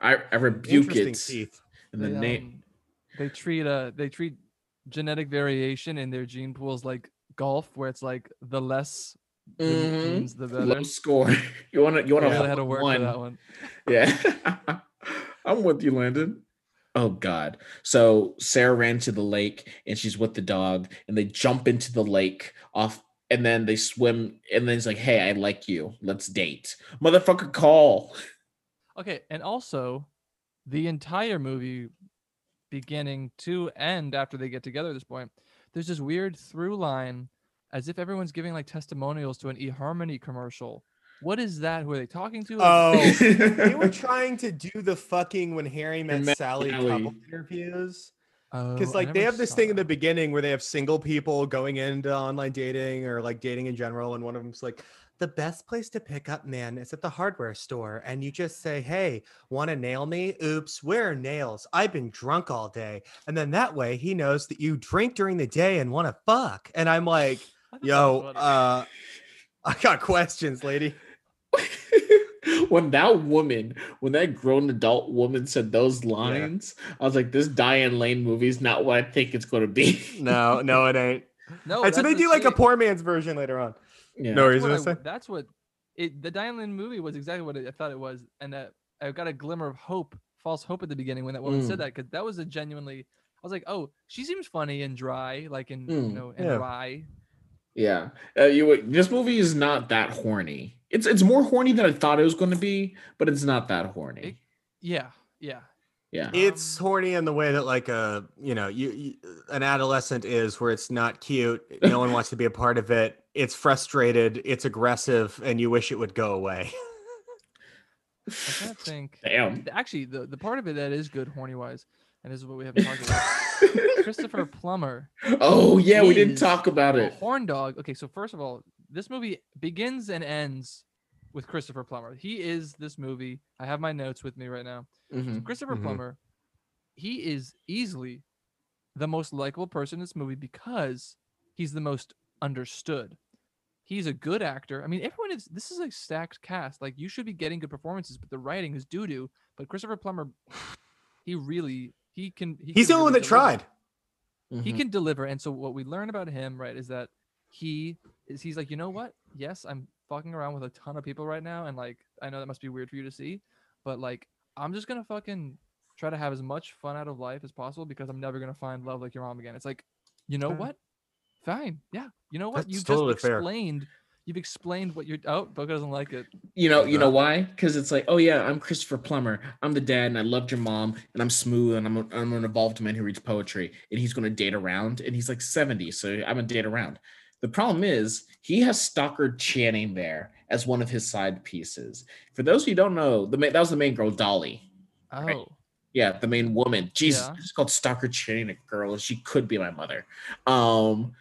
I, I rebuke it teeth. in the They, name. um, they treat uh they treat genetic variation in their gene pools like golf, where it's like the less the Mhm. genes, the better. Low score. You want to? You want I to? really had to work for that one. Yeah. I'm with you, Landon. Oh God. So Sarah ran to the lake and she's with the dog and they jump into the lake off and then they swim and then it's like, hey, I like you. Let's date. Motherfucker call. Okay, and also the entire movie beginning to end after they get together at this point, there's this weird through line as if everyone's giving like testimonials to an eHarmony commercial. What is that? Who are they talking to? Oh, they they were trying to do the fucking when Harry met, met Sally Sally. couple interviews. oh, Because I like they have this saw thing in the beginning where they have single people going into online dating or like dating in general, and one of them's like, the best place to pick up man is at the hardware store, and you just say, "Hey, want to nail me? Oops, where are nails? I've been drunk all day," and then that way he knows that you drink during the day and want to fuck. And I'm like, I thought that was "Yo, uh, I got questions, lady." when that woman, when that grown adult woman said those lines, I was like, this Diane Lane movie is not what I think it's going to be. No, no, it ain't. no, and so they the do like a poor man's version later on. yeah. No, That's he's what gonna say. That's what it. The Diane Lane movie was exactly what I thought it was, and that I got a glimmer of hope, false hope at the beginning when that woman said Mm. that because that was a genuinely. I was like, oh, she seems funny and dry, like in you Mm, know, and yeah. wry. Yeah, uh, you. This movie is not that horny. It's it's more horny than I thought it was going to be, but it's not that horny. Yeah, yeah. Yeah, It's Um, horny in the way that like a you know you, you an adolescent is where it's not cute no one wants to be a part of it it's frustrated it's aggressive and you wish it would go away I can't think. damn. Actually, the the part of it that is good horny wise, and this is what we haven't talked about. Christopher Plummer, oh yeah, we didn't talk about it. horn dog. Okay, so first of all, this movie begins and ends with Christopher Plummer. He is this movie. I have my notes with me right now. Mhm. Christopher Mhm. Plummer, he is easily the most likable person in this movie because he's the most understood. He's a good actor. I mean, everyone is. This is a stacked cast. Like you should be getting good performances, but the writing is doo doo. But Christopher Plummer, he really he can. He he's can the only one that deliver tried he Mhm. can deliver and so what we learn about him right is that he is he's like you know what yes i'm fucking around with a ton of people right now and like i know that must be weird for you to see but like i'm just gonna fucking try to have as much fun out of life as possible because i'm never gonna find love like your mom again it's like you know Fair. what fine yeah you know what That's you've totally just fair. explained you've explained what you're oh boka doesn't like it You know, you know Uh, why? Because it's like, oh yeah, I'm Christopher Plummer. I'm the dad, and I loved your mom, and I'm smooth, and I'm, a, I'm an evolved man who reads poetry, and he's going to date around, and he's like 70, so I'm gonna date around. The problem is he has Stockard Channing there as one of his side pieces. For those who don't know, the ma- that was the main girl, Dolly. oh Right. Yeah, the main woman. Jesus, Yeah. it's called Stockard Channing, a girl. She could be my mother. Um, you,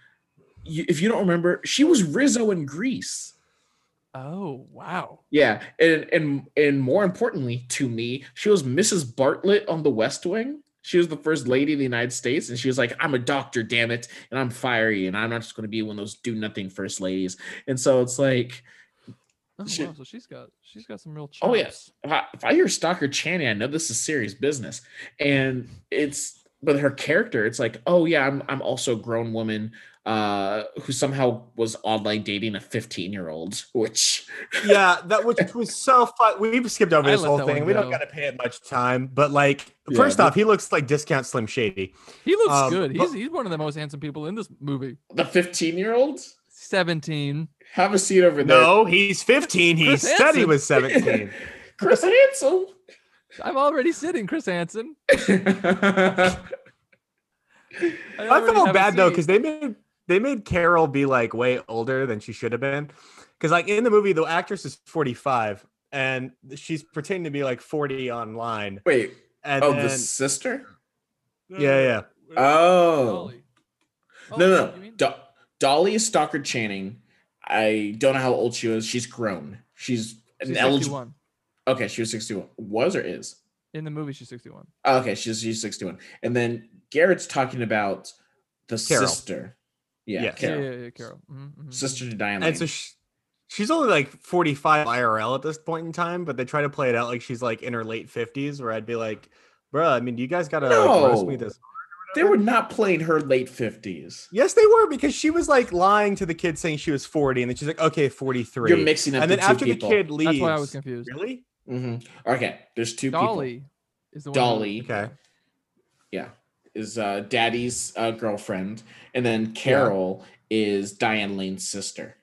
if you don't remember, she was Rizzo in Grease. oh wow Yeah, and and and more importantly to me, she was Mrs. Bartlett on The West Wing. She was the first lady of the United States, and she was like, "I'm a doctor, damn it, and I'm fiery, and I'm not just going to be one of those do nothing first ladies." And so it's like, Oh, She- wow, so she's got she's got some real chops. Oh yes. If I, if I hear Stockard Channing, I know this is serious business. And it's but her character, it's like, oh yeah, I'm I'm also a grown woman uh who somehow was online dating a 15 year old, which yeah, that which was so fun. We've skipped over I this whole thing. one We don't got to pay it much time, but like, Yeah, first but- off, he looks like discount Slim Shady. He looks Um, good. but- He's he's one of the most handsome people in this movie. the 15 year old Seventeen. have a seat over there. No, he's 15. He Chris said he was 17. Chris Hansen. I'm already sitting, Chris Hansen. I, I already felt have bad though because they made they made Carol be like way older than she should have been. Because like in the movie, the actress is 45 and she's pretending to be like 40 online. Wait, And oh, then, the sister? yeah, yeah. Oh. Dolly. Oh, no, you no. mean- Do- Dolly is Stockard Channing. I don't know how old she was. She's grown. She's an She's eligible. 61. Okay, she was 61. Was or is? In the movie, she's 61. Oh, okay, she's she's 61. And then Garrett's talking about the Carol. sister. Yeah, Yes. Carol. Yeah, yeah, yeah, Carol. Mhm, mhm, Sister to Diane. And so she, she's only like 45 IRL at this point in time, but they try to play it out like she's like in her late 50s, where I'd be like, bruh, I mean, you guys gotta like, roast me this. they were not playing her late 50s. Yes, they were because she was like lying to the kid saying she was 40, and then she's like, okay, 43. You're mixing up and the then two after people. the kid leaves, That's why I was confused. really? hmm Okay, there's two Dolly is the people. one. who- Dolly, Okay. yeah, is uh, Daddy's uh, girlfriend, and then Carol is Diane Lane's sister.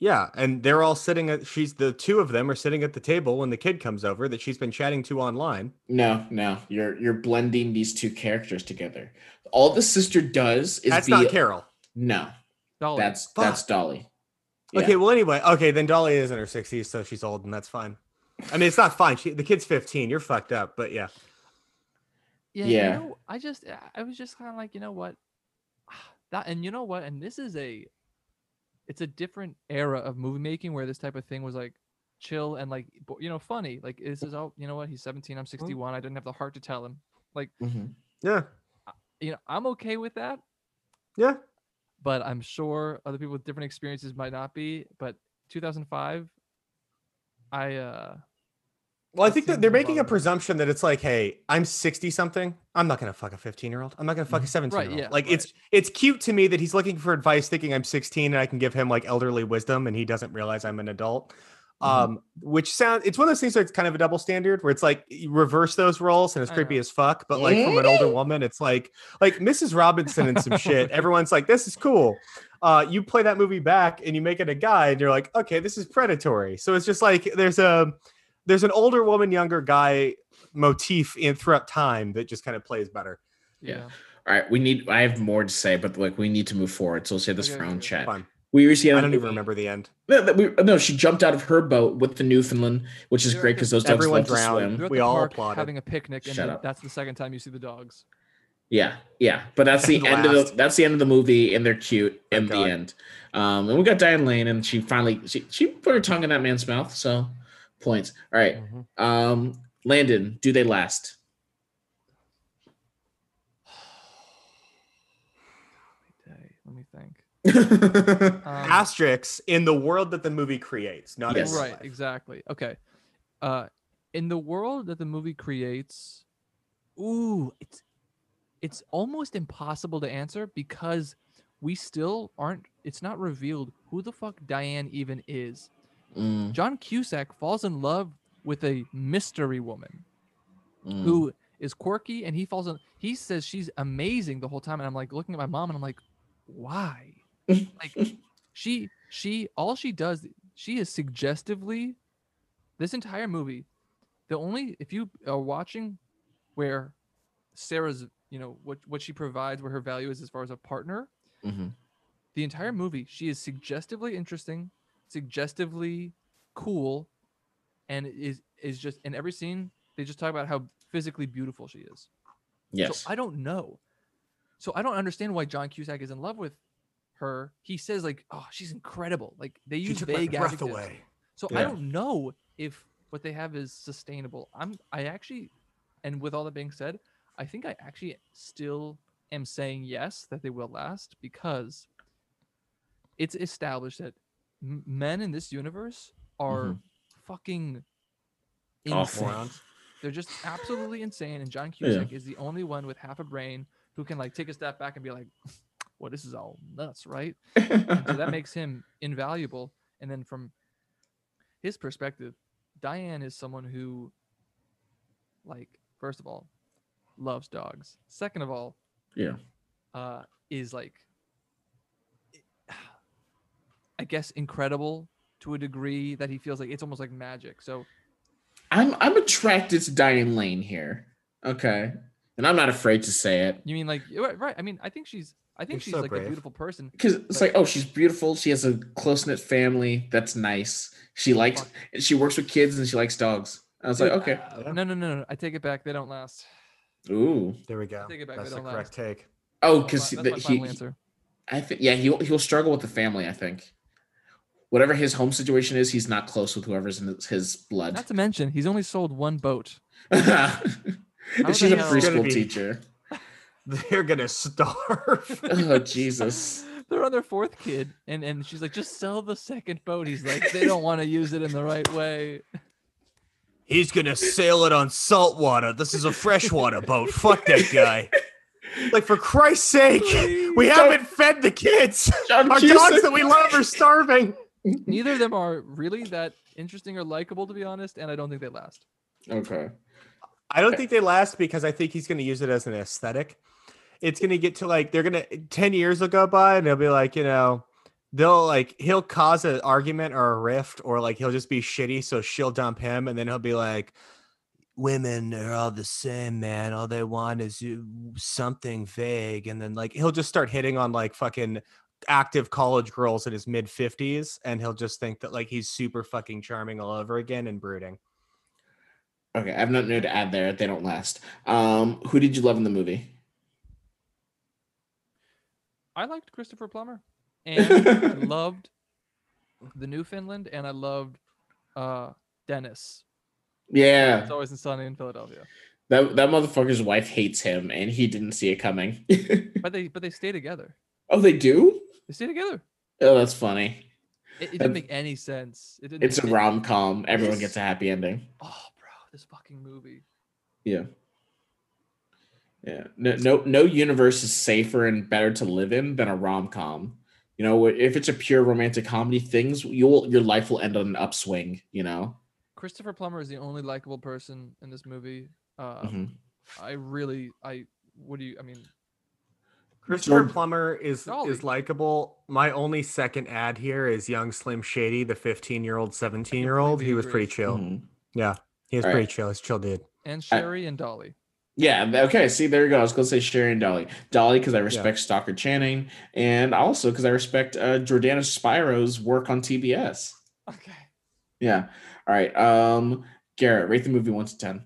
Yeah, and they're all sitting at she's the two of them are sitting at the table when the kid comes over that she's been chatting to online. No, no, you're you're blending these two characters together. All the sister does is That's be not Carol. no, Dolly. that's that's Dolly. Yeah. Okay, well anyway, okay, then Dolly is in her 60s, so she's old and that's fine. I mean, it's not fine. She the kid's 15. You're fucked up, but yeah. Yeah, Yeah. You know, I just I was just kind of like, you know what? That and you know what? And this is a it's a different era of movie making where this type of thing was like chill and like you know funny. Like this is oh, you know what? He's 17, I'm 61. I didn't have the heart to tell him. Like, Mhm. Yeah. you know, I'm okay with that, Yeah. but I'm sure other people with different experiences might not be, but 2005 I uh Well, I think that they're making a presumption that it's like, hey, I'm 60 something. I'm not gonna fuck a 15 year old. I'm not gonna fuck a 17 year old. yeah, like right. it's it's cute to me that he's looking for advice, thinking I'm 16 and I can give him like elderly wisdom, and he doesn't realize I'm an adult. Mhm. Um, which sound it's one of those things where it's kind of a double standard where it's like you reverse those roles and it's creepy as fuck, but like from an older woman, it's like like Mrs. Robinson and some shit. Everyone's like, this is cool. Uh, you play that movie back and you make it a guy, and you're like, okay, this is predatory. So it's just like there's a there's an older woman, younger guy motif in throughout time that just kind of plays better. Yeah. yeah. All right, we need. I have more to say, but like we need to move forward. So we'll say this Okay, for our own chat. Fine. We recently. I don't even remember the end. No, we, no, she jumped out of her boat with the Newfoundland, which is great because those dogs Everyone love to drowned. swim. They're We all park applauded. having a picnic, and Shut then up. that's the second time you see the dogs. Yeah, yeah, but that's the And end of the that's the end of the movie, and they're cute in Thank the end. Um, and we got Diane Lane, and she finally she, she put her tongue in that man's mouth, so points. All right, Mhm. um, Landon, do they last? Let me think. Um, Asterix in the world that the movie creates, not Yes. right, life. exactly. Okay. Uh, in the world that the movie creates, ooh, it's it's almost impossible to answer because we still aren't. It's not revealed who the fuck Diane even is. Mm, John Cusack falls in love with a mystery woman mm. who is quirky and he falls in he says she's amazing the whole time and i'm like looking at my mom and i'm like why like she she all she does she is suggestively this entire movie the only if you are watching where sarah's you know what what she provides where her value is as far as a partner Mhm. the entire movie she is suggestively interesting suggestively cool and is is just in every scene they just talk about how physically beautiful she is Yes. so I don't know. So I don't understand why John Cusack is in love with her. He says like, "Oh, she's incredible." Like they She use took my vague breath adjectives. away. So I don't know if what they have is sustainable. I'm I actually and with all that being said, I think I actually still am saying yes that they will last because it's established that m- men in this universe are Mhm. fucking insane. Morons. They're just absolutely insane, and John Yeah. Cusack is the only one with half a brain who can like take a step back and be like, "Well, this is all nuts, right?" And so that makes him invaluable. And then from his perspective, Diane is someone who, like, first of all, loves dogs. Second of all, yeah. uh, is like, I guess, incredible to a degree that he feels like it's almost like magic. So I'm I'm attracted to Diane Lane here. Okay. And I'm not afraid to say it. you mean like right? right. I mean, I think she's. I think You're she's so like brave. a beautiful person. Because it's like, oh, she's beautiful. She has a close knit family. That's nice. She likes. Fuck. She works with kids and she likes dogs. I was like, okay. Yeah. No, no, no, no. I take it back. They don't last. Ooh. There we go. take it back, That's they the don't correct take. Oh, because my, he, he. I think, yeah, he'll he'll struggle with the family. I think. Whatever his home situation is, he's not close with whoever's in his, his blood. Not to mention, he's only sold one boat. and she's a preschool be- teacher. They're gonna starve. Oh Jesus. They're on their fourth kid, and and she's like, just sell the second boat. He's like, they don't want to use it in the right way. He's gonna sail it on salt water. This is a freshwater boat. Fuck that guy. Like for Christ's sake, we haven't fed the kids. John Our Cusack- dogs that we love are starving. Neither of them are really that interesting or likable, to be honest, and I don't think they last. Okay. I don't think they last because I think he's going to use it as an aesthetic. It's going to get to like they're going to 10 years will go by and they'll be like, you know, they'll like he'll cause an argument or a rift or like he'll just be shitty so she'll dump him and then he'll be like women are all the same, man. All they want is uh, something vague and then like he'll just start hitting on like fucking active college girls in his mid 50s and he'll just think that like he's super fucking charming all over again and brooding. Okay. I have nothing new to add there. They don't last. Um, who did you love in the movie? I liked Christopher Plummer, and I loved the Newfoundland, and I loved uh Dennis. Yeah. It's always in sunny in Philadelphia. That that motherfucker's wife hates him, and he didn't see it coming. But they but they stay together. oh, they do? They stay together. Oh, that's funny. It, it didn't make any sense. It didn't. It's a rom com. Everyone gets a happy ending. Oh, bro, this fucking movie. Yeah. Yeah. No, no, no universe is safer and better to live in than a rom com. You know, if it's a pure romantic comedy, things you'll your life will end on an upswing. You know. Christopher Plummer is the only likable person in this movie. Uh, Mhm. I really, I. What do you? I mean, Christopher Jordan- Plummer is Dolly. is likable. My only second ad here is young Slim Shady, the 15 year old, 17 year old. He was pretty agree. chill. Mhm. Yeah, he was All pretty right. chill. He's chill dude. and Sherry and Dolly. Yeah. Okay. See, there you go. I was gonna say Sherry and Dolly. Dolly because I respect Stockard Channing, and also because I respect uh, Jordana Spiro's work on TBS. Okay. Yeah. All right. Um, Garrett, rate the movie one to ten.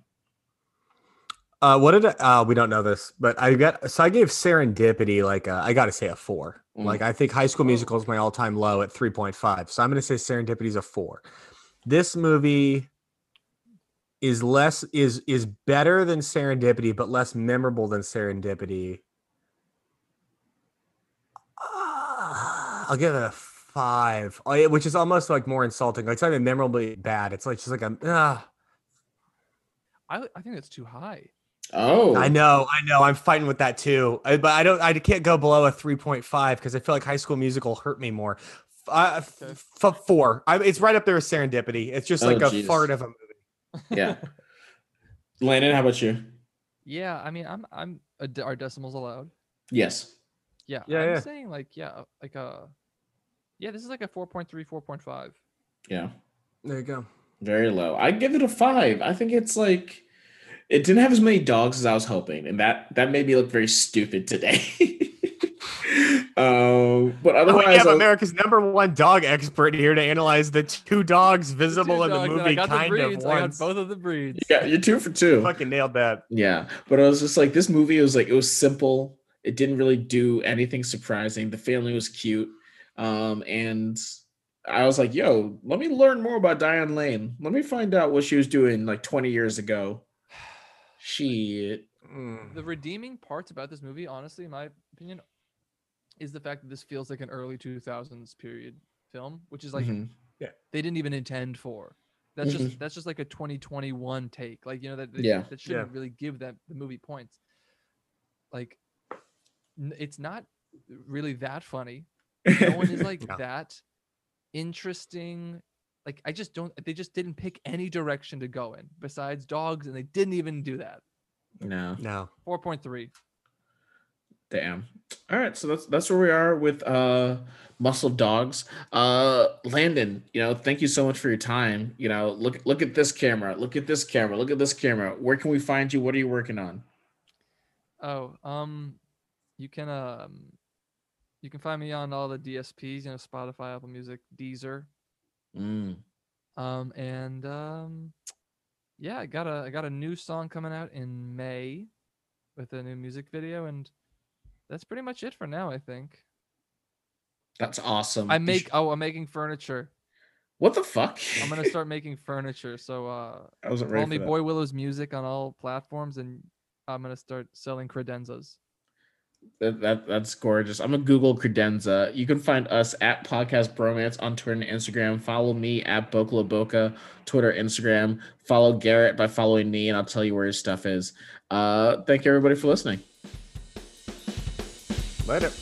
Uh, what did I, uh we don't know this, but I got so I gave Serendipity like a, I got to say a four. Mm. Like I think High School Oh. Musical is my all time low at 3.5. So I'm gonna say Serendipity is a four. This movie is less is is better than Serendipity, but less memorable than Serendipity. Ah, I'll give it a five, Oh, yeah, which is almost like more insulting. Like it's not even memorably bad. It's like just like a ah. I I think that's too high. Oh, I know, I know. I'm fighting with that too. I, but I don't. I can't go below a 3.5 because I feel like High School Musical hurt me more. F- Uh, f- f- four. I, it's right up there with Serendipity. It's just Oh, like a Jesus. fart of a movie. Yeah. Landon, how about you? Yeah, I mean, I'm I'm are decimals allowed? Yes. Yeah, Yeah, I'm yeah. saying like yeah, like a. yeah, this is like a 4.3, 4.5. Yeah. There you go. Very low. I give it a five. I think it's like it didn't have as many dogs as I was hoping, and that that made me look very stupid today. um, but otherwise, we have I- America's number one dog expert here to analyze the two dogs The two visible in the dogs, and I movie, got the kind breeds. of I got once. both of the breeds. yeah, you're two for two. Fucking nailed that. Yeah, but I was just like, this movie was like, it was simple. It didn't really do anything surprising. The family was cute. Um, and I was like, yo, let me learn more about Diane Lane. Let me find out what she was doing like 20 years ago. Shit. Mm. The redeeming parts about this movie, honestly, in my opinion, is the fact that this feels like an early 2000s period film, which is like Mhm. they didn't even intend for. That's just Mhm. that's just like a 2021 take. Like you know that they, Yeah. that shouldn't really give that the movie points. Like n- it's not really that funny. No one is like No. that interesting. Like I just don't. They just didn't pick any direction to go in besides dogs, and they didn't even do that. no. No. Four point three. Damn. All right, so that's that's where we are with uh Muscle Dogs. Uh Landon, you know, thank you so much for your time. You know, look look at this camera, look at this camera, look at this camera. Where can we find you? What are you working on? Oh, um, you can um, you can find me on all the DSPs, you know, Spotify, Apple Music, Deezer, Mm. um, and um, yeah, I got a I got a new song coming out in May with a new music video, and that's pretty much it for now. I think That's awesome. I make oh I'm making furniture. what the fuck? I'm gonna start making furniture. So uh, I wasn't ready me. Boy Willow's music on all platforms, and I'm gonna start selling credenzas. That, that that's gorgeous. I'm a Google credenza. You can find us at Podcast Bromance on Twitter and Instagram. Follow me at Boca La Boca, Twitter, Instagram. Follow Garrett by following me, and I'll tell you where his stuff is. Uh, thank you everybody for listening. Later.